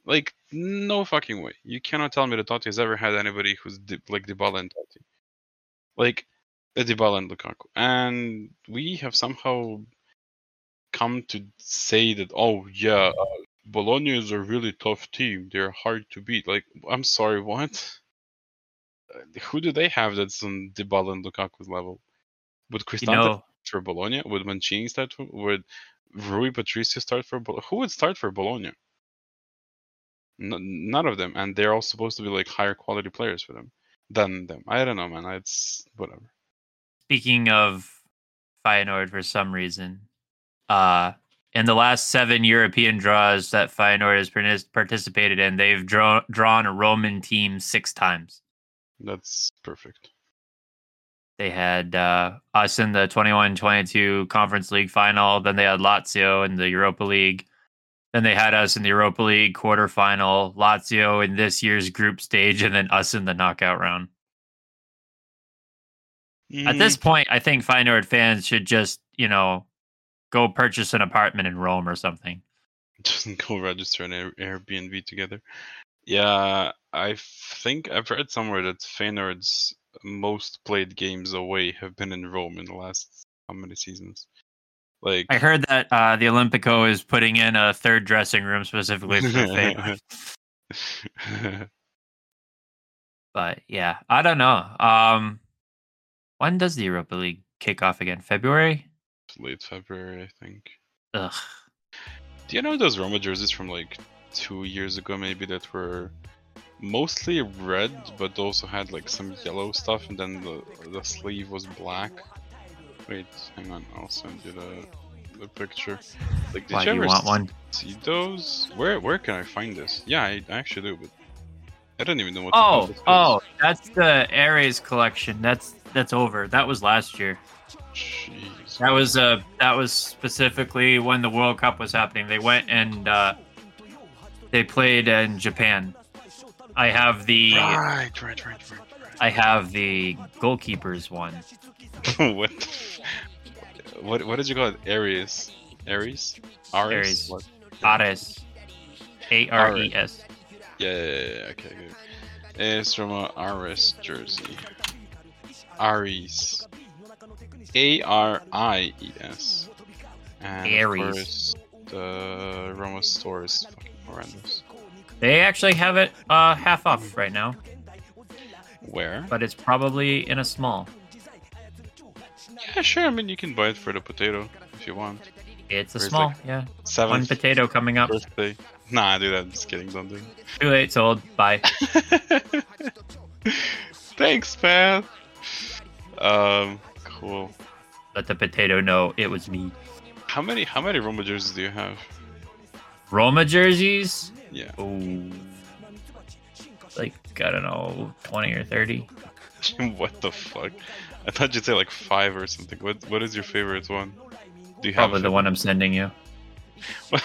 Like, no fucking way. You cannot tell me that Totti has ever had anybody who's di- like Dybala and Totti. Like, uh, Dybala and Lukaku. And we have somehow come to say that, oh, yeah, uh, Bologna is a really tough team. They're hard to beat. Like, I'm sorry, what? Uh, Who do they have that's on Dybala and Lukaku's level? Would You Cristante know, for Bologna? Would Mancini start for? Would Rui Patricio start for? Bologna? Who would start for Bologna? N- none of them, and they're all supposed to be like higher quality players for them than them. I don't know, man. It's whatever. speaking of Feyenoord, for some reason, uh, in the last seven European draws that Feyenoord has participated in, they've drawn drawn a Roman team six times. That's perfect. They had uh, us in the 21-22 Conference League final. Then they had Lazio in the Europa League. Then they had us in the Europa League quarterfinal, Lazio in this year's group stage, and then us in the knockout round. At this Mm, point, I think Feyenoord fans should just, you know, go purchase an apartment in Rome or something. just go register an Air- Airbnb together. Yeah, I think I've read somewhere that Feyenoord's most played games away have been in Rome in the last how many seasons? Like I heard that uh, the Olimpico is putting in a third dressing room specifically for Feyenoord. but yeah, I don't know. Um, when does the Europa League kick off again? February? late February, I think. Ugh. Do you know those Roma jerseys from like two years ago, maybe that were mostly red, but also had like some yellow stuff, and then the the sleeve was black. Wait, hang on, I'll send you the the picture. Like, did Why, you you ever want one? see those? Where where can I find this? Yeah, I, I actually do, but I don't even know what. Oh, oh, that's the Ares collection. That's that's over. That was last year. Jeez. That was uh that was specifically when the World Cup was happening. They went and uh they played in Japan. I have the Right, right, right, right, I have the goalkeepers one. what? What what did you call it? Aries. Aries? Aries? Aries. Ares. A R E S. Yeah, yeah, yeah, okay, good. It's from a Aris jersey. Aries. A R I E S. And Aries. of course, the Roma store is fucking horrendous. They actually have it uh half off right now, Where? but it's probably in a small. Yeah, sure. I mean, you can buy it for the potato if you want. It's a small, like yeah. One Seventh potato coming up. birthday. Nah, dude, I'm just kidding. Don't do it. Too late, sold. Bye. Thanks, man. Um, cool. Let the potato know it was me. How many how many Roma jerseys do you have? Roma jerseys? Yeah. Oh, like I don't know, twenty or thirty. what the fuck? I thought you'd say like five or something. What what is your favorite one? Do you have Probably the one I'm sending you.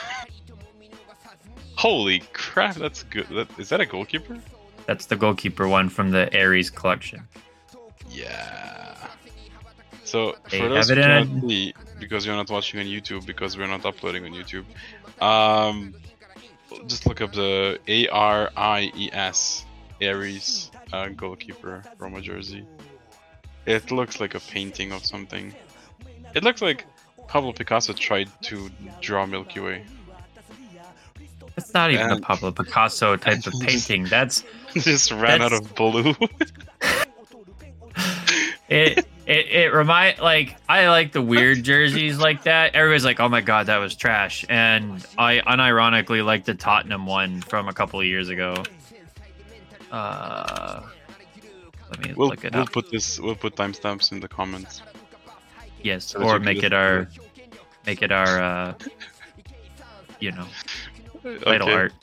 Holy crap, that's good. That, is that a goalkeeper? That's the goalkeeper one from the Aries collection. Yeah. So They for those have who it cannot in- see, because you're not watching on YouTube, because we're not uploading on YouTube, um, just look up the A R I E S Aries uh, goalkeeper Roma jersey. It looks like a painting of something. It looks like Pablo Picasso tried to draw Milky Way. That's not even a Pablo Picasso type of painting. That's Just ran out of blue. it. It it remind like I like the weird jerseys like that. Everybody's like, "Oh my god, that was trash," and I unironically like the Tottenham one from a couple of years ago. Uh, let me we'll look it we'll up. put this. We'll put timestamps in the comments. Yes, so or make it our make it our uh, you know title Okay. art,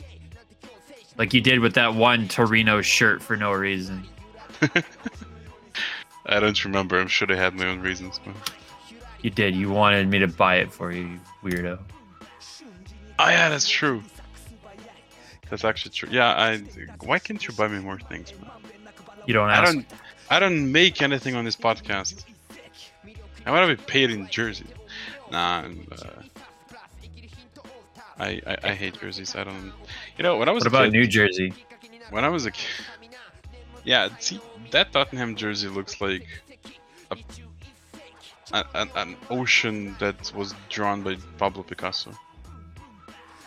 like you did with that one Torino shirt for no reason. I don't remember. I'm sure I had my own reasons. But... You did. You wanted me to buy it for you, you weirdo. Oh yeah, that's true. That's actually true. Yeah, I. Why can't you buy me more things? Man? You don't I don't. I don't make anything on this podcast. I want to be paid in jerseys. Nah. Uh, I, I I hate jerseys. I don't. You know, when I was What about kid, New Jersey? when I was a kid. Yeah, see, that Tottenham jersey looks like a, a, an ocean that was drawn by Pablo Picasso.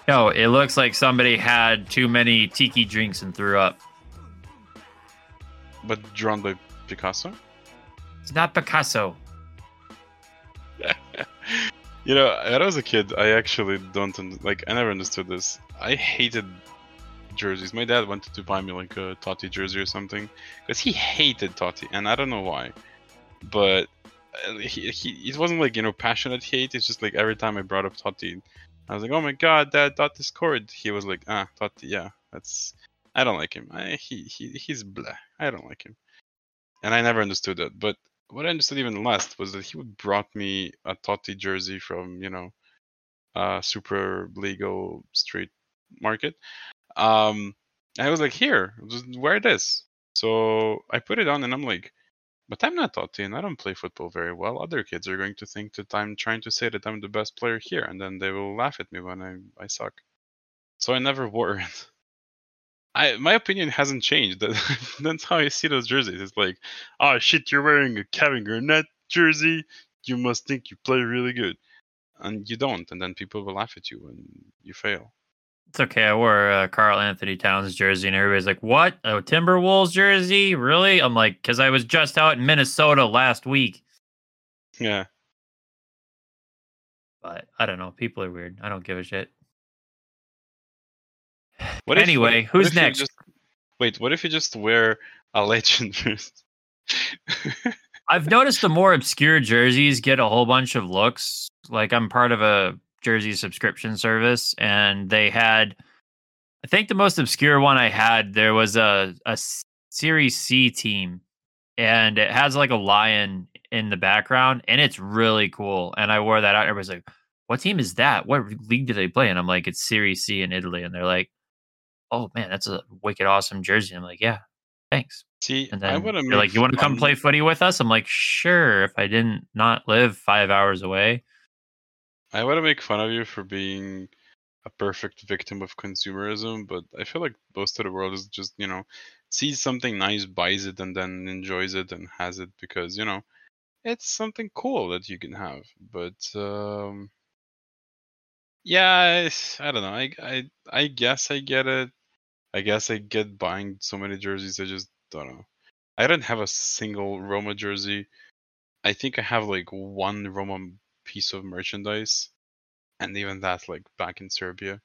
No, it looks like somebody had too many tiki drinks and threw up. But drawn by Picasso? It's not Picasso. You know, when I was a kid, I actually don't un- like. I never understood this. I hated jerseys. My dad wanted to buy me like a Totti jersey or something because he hated Totti, and I don't know why. But uh, he, he it wasn't like you know passionate hate. It's just like every time I brought up Totti, I was like, "Oh my God, Dad, Totti scored." He was like, "Ah, Totti, yeah, that's." I don't like him. I, he he he's blah. I don't like him, and I never understood that. But what I understood even less was that he would brought me a Totti jersey from you know, uh, super legal street market. Um, and I was like, here, wear this. So I put it on, and I'm like, but I'm not Totti, and I don't play football very well. Other kids are going to think that I'm trying to say that I'm the best player here, and then they will laugh at me when I I suck. So I never wore it. I my opinion hasn't changed. That, that's how I see those jerseys. It's like, oh shit, you're wearing a Kevin Garnett jersey. You must think you play really good, and you don't. And then people will laugh at you when you fail. It's okay. I wore uh, a Karl-Anthony Towns jersey, and everybody's like, "What? A Timberwolves jersey? Really?" I'm like, "Cause I was just out in Minnesota last week." Yeah. But I don't know. People are weird. I don't give a shit. What Anyway, what who's you next? Just, wait, what if you just wear a legend first? I've noticed the more obscure jerseys get a whole bunch of looks. Like I'm part of a jersey subscription service, and they had, I think the most obscure one I had there was a a Series C team, and it has like a lion in the background, and it's really cool. And I wore that out. Everybody's like, "What team is that? What league do they play?" And I'm like, "It's Series C in Italy," and they're like, "Oh man, that's a wicked awesome jersey." I'm like, "Yeah, thanks." See, And I then to they're like, "You want to come play footy with us?" I'm like, "Sure." If I didn't not live five hours away, I want to make fun of you for being a perfect victim of consumerism, but I feel like most of the world is just, you know, sees something nice, buys it, and then enjoys it and has it because, you know, it's something cool that you can have. But um yeah, it's- I don't know. I I I guess I get it. I guess I get buying so many jerseys. I just don't know. I don't have a single Roma jersey. I think I have like one Roma piece of merchandise, and even that like back in Serbia.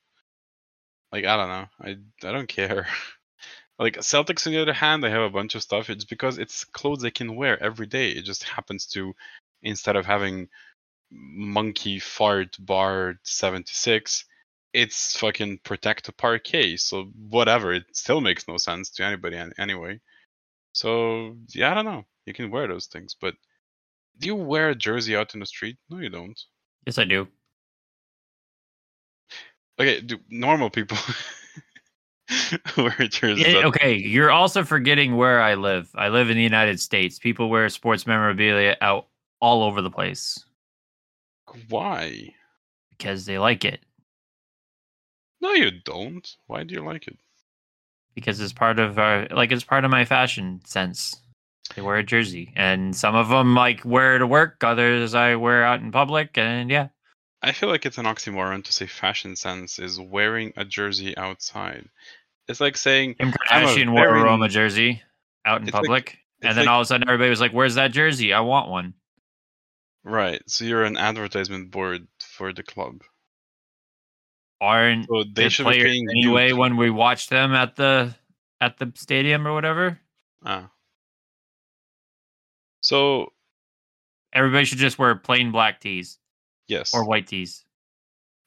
Like I don't know, I I don't care. like Celtics on the other hand, they have a bunch of stuff. It's because it's clothes they can wear every day. It just happens to instead of having monkey fart bar 76 it's fucking protect a parquet so whatever it still makes no sense to anybody anyway so yeah i don't know you can wear those things but do you wear a jersey out in the street no you don't yes i do okay do normal people wear jerseys yeah, okay you're also forgetting where i live i live in the united states people wear sports memorabilia out all over the place why? Because they like it. No, you don't. Why do you like it? Because it's part of our like it's part of my fashion sense. They wear a jersey, and some of them like wear to work. Others I wear out in public, and yeah. I feel like it's an oxymoron to say fashion sense is wearing a jersey outside. It's like saying Kim Kardashian wore a Roma jersey out in public, like, and then like, all of a sudden everybody was like, "Where's that jersey? I want one." Right. So you're an advertisement board for the club. Aren't so they should be anyway when we watch them at the at the stadium or whatever? Ah. So everybody should just wear plain black tees. Yes. Or white tees.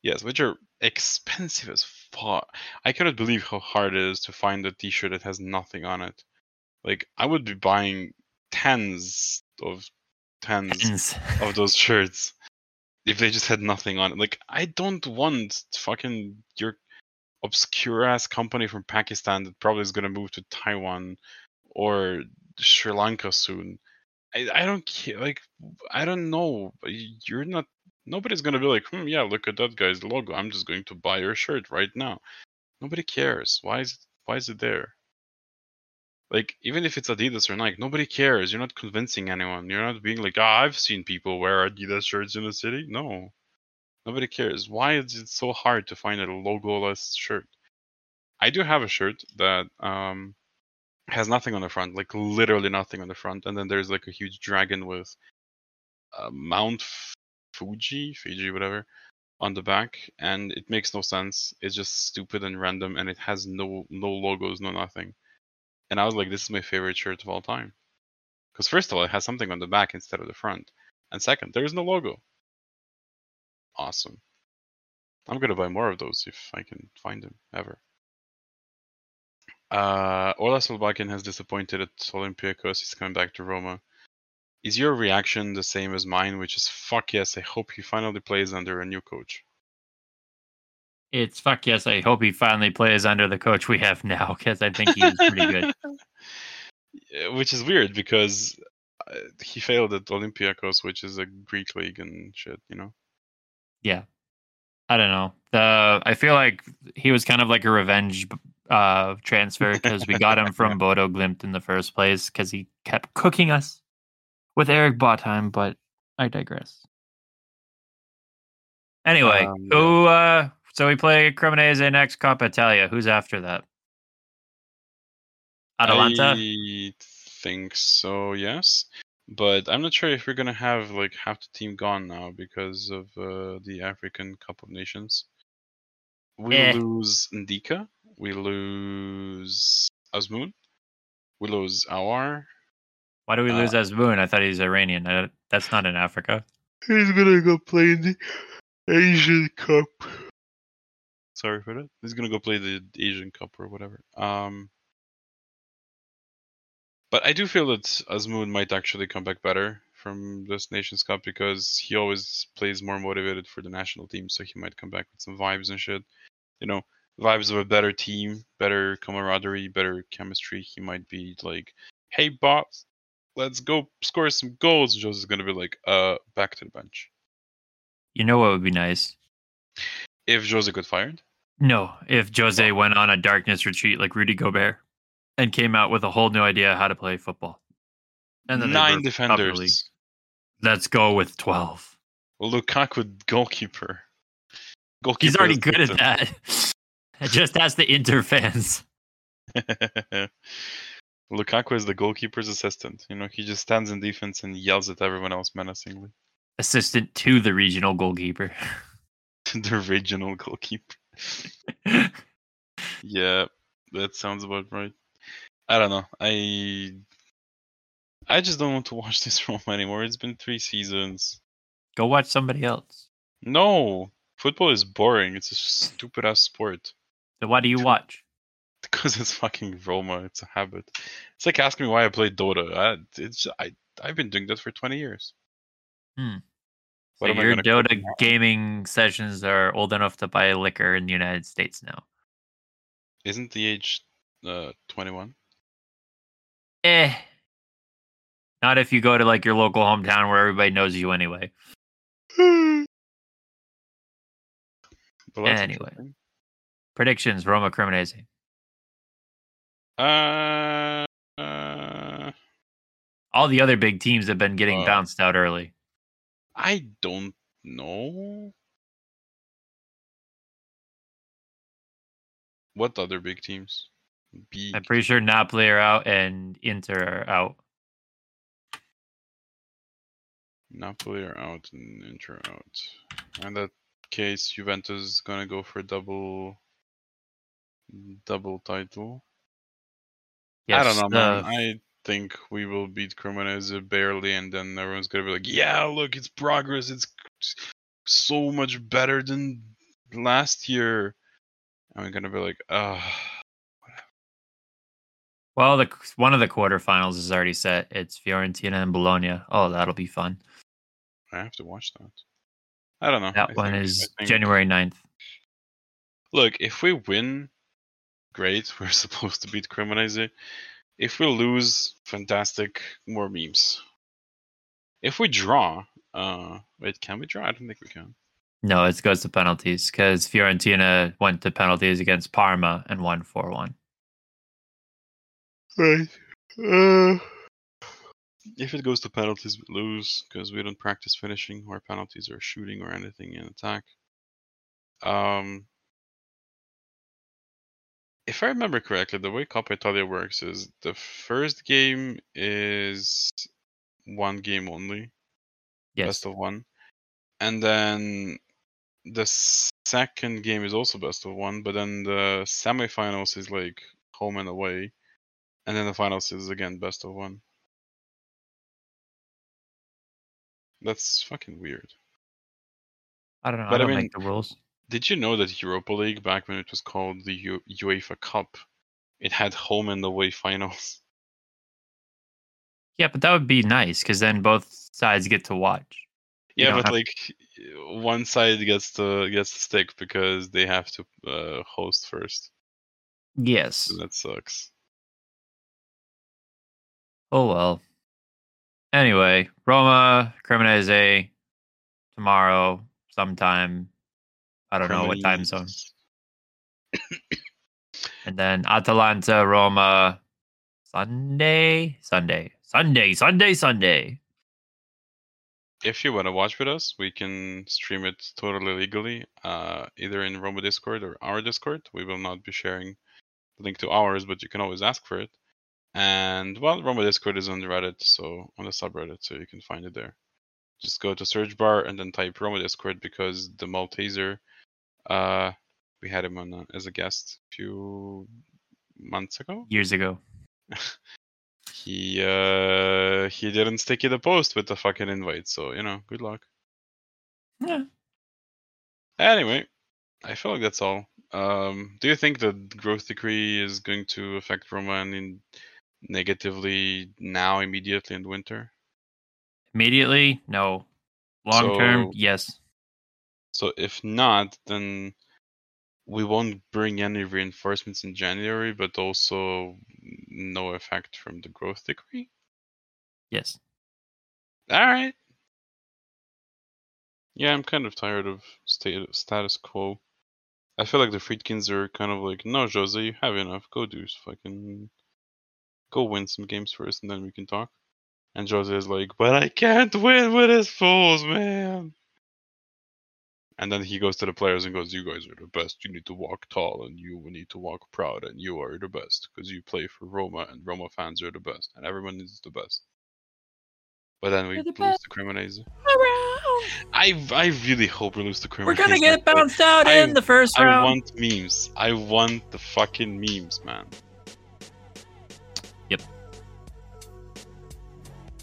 Yes, which are expensive as fuck. I cannot believe how hard it is to find a t-shirt that has nothing on it. Like I would be buying tens of tens, tens. of those shirts if they just had nothing on it. Like I don't want fucking your obscure ass company from Pakistan that probably is gonna move to Taiwan or Sri Lanka soon. I, I don't care. Like I don't know. You're not. Nobody's gonna be like, hmm, yeah, look at that guy's logo. I'm just going to buy your shirt right now. Nobody cares. Why is it, why is it there? like even if it's Adidas or Nike, nobody cares. You're not convincing anyone. You're not being like, ah, I've seen people wear Adidas shirts in the city. No, nobody cares. Why is it so hard to find a logoless shirt? I do have a shirt that um, has nothing on the front, like literally nothing on the front, and then there's like a huge dragon with uh, Mount Fuji, Fiji, whatever, on the back, and it makes no sense. It's just stupid and random, and it has no no logos, no nothing and I was like, this is my favorite shirt of all time. Because first of all, it has something on the back instead of the front, and second, there is no logo. Awesome. I'm gonna buy more of those if I can find them ever. Uh, Ola Solbakken has disappointed at Olympiacos. He's coming back to Roma. Is your reaction the same as mine, which is fuck yes? I hope he finally plays under a new coach it's fuck yes. I hope he finally plays under the coach we have now because I think he's pretty good. Which is weird because uh, he failed at Olympiacos, which is a Greek league and shit, you know. Yeah, I don't know. The I feel like he was kind of like a revenge uh, transfer because we got him from Bodo Glimt in the first place because he kept cooking us with Erik Botheim. But I digress. Anyway, um, who uh, so we play Cremonese next Coppa Italia. Who's after that? Atalanta? I think so, yes. But I'm not sure if we're gonna have like half the team gone now because of uh, the African Cup of Nations. We eh. lose Ndicka. We lose Azmoun. We lose Aouar. Why do we lose uh, Azmoun? I thought he's Iranian. Uh, that's not in Africa. He's gonna go play in the Asian Cup sorry for that. He's gonna go play the Asian Cup or whatever. Um, but I do feel that Azmoun might actually come back better from this Nations Cup because he always plays more motivated for the national team, so he might come back with some vibes and shit. You know, vibes of a better team, better camaraderie, better chemistry. He might be like, "Hey, boss, let's go score some goals." Jose's gonna be like, "Uh, back to the bench." You know what would be nice? If Jose got fired? No, if Jose went on a darkness retreat like Rudy Gobert and came out with a whole new idea how to play football. And then nine defenders. Let's go with twelve. Well, Lukaku goalkeeper. goalkeeper He's already good at that. just the Inter fans. Lukaku is the goalkeeper's assistant. You know, he just stands in defense and yells at everyone else menacingly. Assistant to the regional goalkeeper. the regional goalkeeper. Yeah, that sounds about right. I don't know. I I just don't want to watch this Roma anymore. It's been three seasons. Go watch somebody else. No, football is boring. It's a stupid ass sport. So why do you watch? Because it's fucking Roma. It's a habit. It's like asking me why I play Dota. I, it's I I've been doing this for twenty years. Hmm. So your Dota gaming sessions are old enough to buy liquor in the United States now. Isn't the age uh twenty one? Eh. Not if you go to like your local hometown where everybody knows you anyway. Anyway. Predictions, Roma Cremonese. Uh, uh, All the other big teams have been getting Uh, bounced out early. I don't know. What other big teams? Big. I'm pretty sure Napoli are out and Inter are out. Napoli are out and Inter out. In that case, Juventus is gonna go for double, double title. I don't know, man. the- I think we will beat Cremonese barely, and then everyone's gonna be like, "Yeah, look, it's progress. It's so much better than last year." And we're gonna be like, "Ah." well, the one of the quarterfinals is already set. It's Fiorentina and Bologna. Oh, that'll be fun. I have to watch that. I don't know. That I one think- is think- January 9th. Look, if we win, great. We're supposed to beat Cremonese. If we lose, fantastic. More memes. If we draw, uh, wait, can we draw? I don't think we can. No, it goes to penalties because Fiorentina went to penalties against Parma and won 4 1. Right. Uh, if it goes to penalties, we lose because we don't practice finishing or penalties or shooting or anything in attack. Um, if I remember correctly, the way Coppa Italia works is the first game is one game only, Yes. best of one, and then the second game is also best of one, but then the semifinals is like home and away, and then the finals is again best of one. That's fucking weird. I don't know. But I I don't mean- make the rules. Did you know that Europa League, back when it was called the U- UEFA Cup, it had home and away finals? Yeah, but that would be nice because then both sides get to watch. You Yeah, but have- like one side gets to gets the stick because they have to uh, host first. Yes. And that sucks. Oh well. Anyway, Roma, Cremonese, tomorrow, sometime. I don't know what time zone. And then Atalanta, Roma, Sunday, Sunday, Sunday, Sunday, Sunday. If you want to watch with us, we can stream it totally legally, uh, either in Roma Discord or our Discord. We will not be sharing the link to ours, but you can always ask for it. And well, Roma Discord is on the Reddit, so on the subreddit, so you can find it there. Just go to search bar and then type Roma Discord because the Malteser, uh, we had him on uh, as a guest a few months ago. Years ago. He uh he didn't stick in the post with the fucking invite, so you know, good luck. Yeah. Anyway, I feel like that's all. Um, do you think the growth decree is going to affect Roma in negatively now, immediately in the winter? Immediately, no. Long term, So- yes. So if not, then we won't bring any reinforcements in January, but also no effect from the growth decree. Yes. All right. Yeah, I'm kind of tired of state status quo. I feel like the Friedkins are kind of like, no, Jose, you have enough. Go do fucking, go win some games first, and then we can talk. And Jose is like, but I can't win with his fools, man. And then he goes to the players and goes, "You guys are the best. You need to walk tall, and you need to walk proud, and you are the best because you play for Roma, and Roma fans are the best, and everyone is the best." But then we You're the lose best. to Cremonese. I I really hope we lose the Cremonese. We're gonna get bounced out I- in the first I round. I want memes. I want the fucking memes, man. Yep.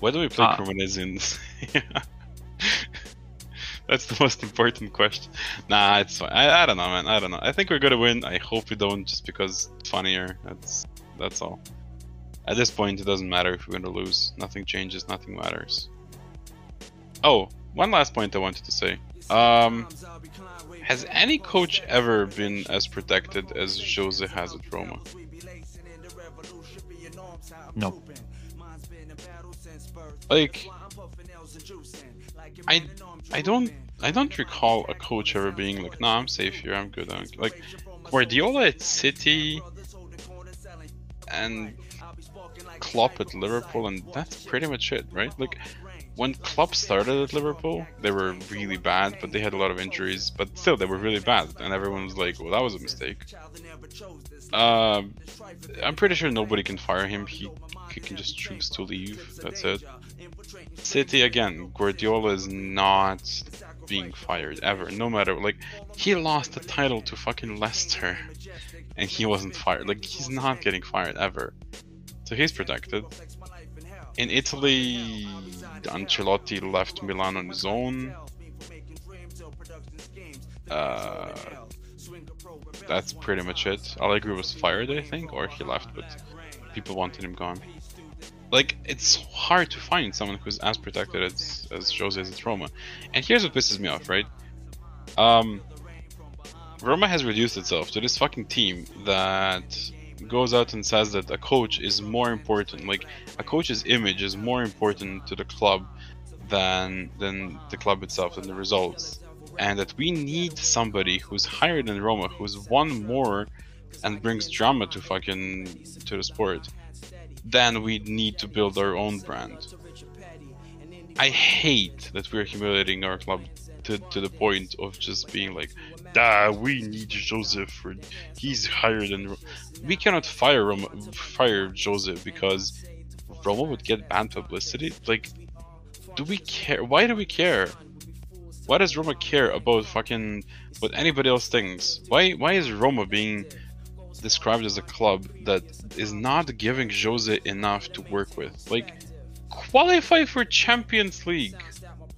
Why do we play Uh, Cremonese in? Yeah. That's the most important question. Nah, it's fine. I, I don't know, man. I don't know. I think we're gonna win. I hope we don't, just because it's funnier. That's that's all. At this point, it doesn't matter if we're gonna lose. Nothing changes. Nothing matters. Oh, one last point I wanted to say. Um, has any coach ever been as protected as Jose has at Roma? No. Like, I, I don't, I don't recall a coach ever being like, "No, I'm safe here. I'm good." I'm like Guardiola at City and Klopp at Liverpool, and that's pretty much it, right? Like when Klopp started at Liverpool, they were really bad, but they had a lot of injuries. But still, they were really bad, and everyone was like, "Well, that was a mistake." Um, I'm pretty sure nobody can fire him. He, he can just choose to leave. That's it. City again. Guardiola is not being fired ever. No matter like he lost the title to fucking Leicester, and he wasn't fired. Like he's not getting fired ever. So he's protected. In Italy, Ancelotti left Milan on his own. Uh, that's pretty much it. Allegri was fired, I think, or he left, but people wanted him gone. Like, it's hard to find someone who's as protected as, as Jose at Roma. And here's what pisses me off, right? Um, Roma has reduced itself to this fucking team that goes out and says that a coach is more important, like, a coach's image is more important to the club than than the club itself and the results and that we need somebody who's higher than Roma, who's won more and brings drama to fucking to the sport, then we need to build our own brand. I hate that we're humiliating our club to, to the point of just being like, ah, we need Joseph for he's higher than Ro-" we cannot fire Roma, fire Joseph because Roma would get bad publicity. Like, do we care? Why do we care? Why does Roma care about fucking what anybody else thinks? Why why is Roma being described as a club that is not giving Jose enough to work with? Like qualify for Champions League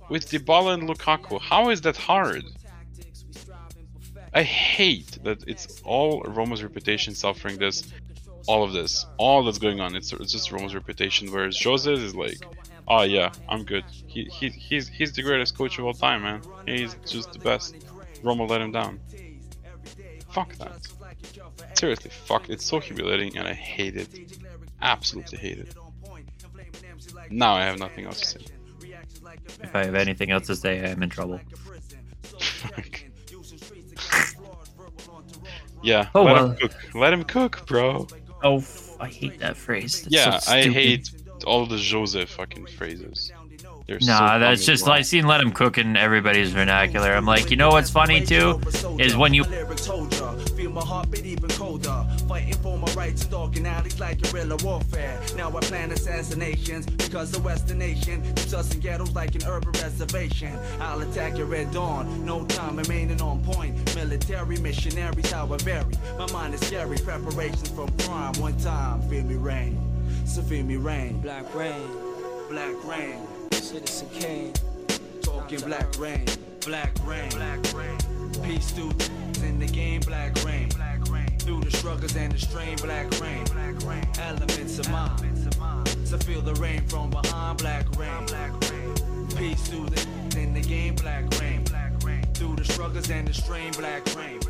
with Dybala and Lukaku. How is that hard? I hate that it's all Roma's reputation suffering this, all of this, all that's going on. It's, it's just Roma's reputation. Whereas Jose is like, oh yeah, I'm good. He, he he's he's the greatest coach of all time, man. He's just the best. Roma let him down. Fuck that. Seriously, fuck. It's so humiliating, and I hate it. Absolutely hate it. Now I have nothing else to say. If I have anything else to say, I am in trouble. Yeah. Oh, let well. him cook. Let him cook, bro. Oh, I hate that phrase. That's yeah, so I hate all the Jose fucking phrases. They're so Nah, dumb that's just well. like seeing let him cook in everybody's vernacular. I'm like, you know what's funny too is when you Feel my heartbeat even colder. Fighting for my rights, stalking alleys like guerrilla warfare. Now I plan assassinations because the Western nation keeps us in ghettos like an urban reservation. I'll attack your red dawn, no time remaining on point. Military missionaries, how I vary. My mind is scary, preparations from crime. One time, feel me rain. So feel me rain. Black rain, Black rain. Citizen Kane. Talking black rain, black rain, black rain. Peace through in the game, black rain. Through the struggles and the strain, black rain. Elements of mine, so feel the rain from behind, black rain. Peace the in the game, black rain, black rain. Through the struggles and the strain, black rain.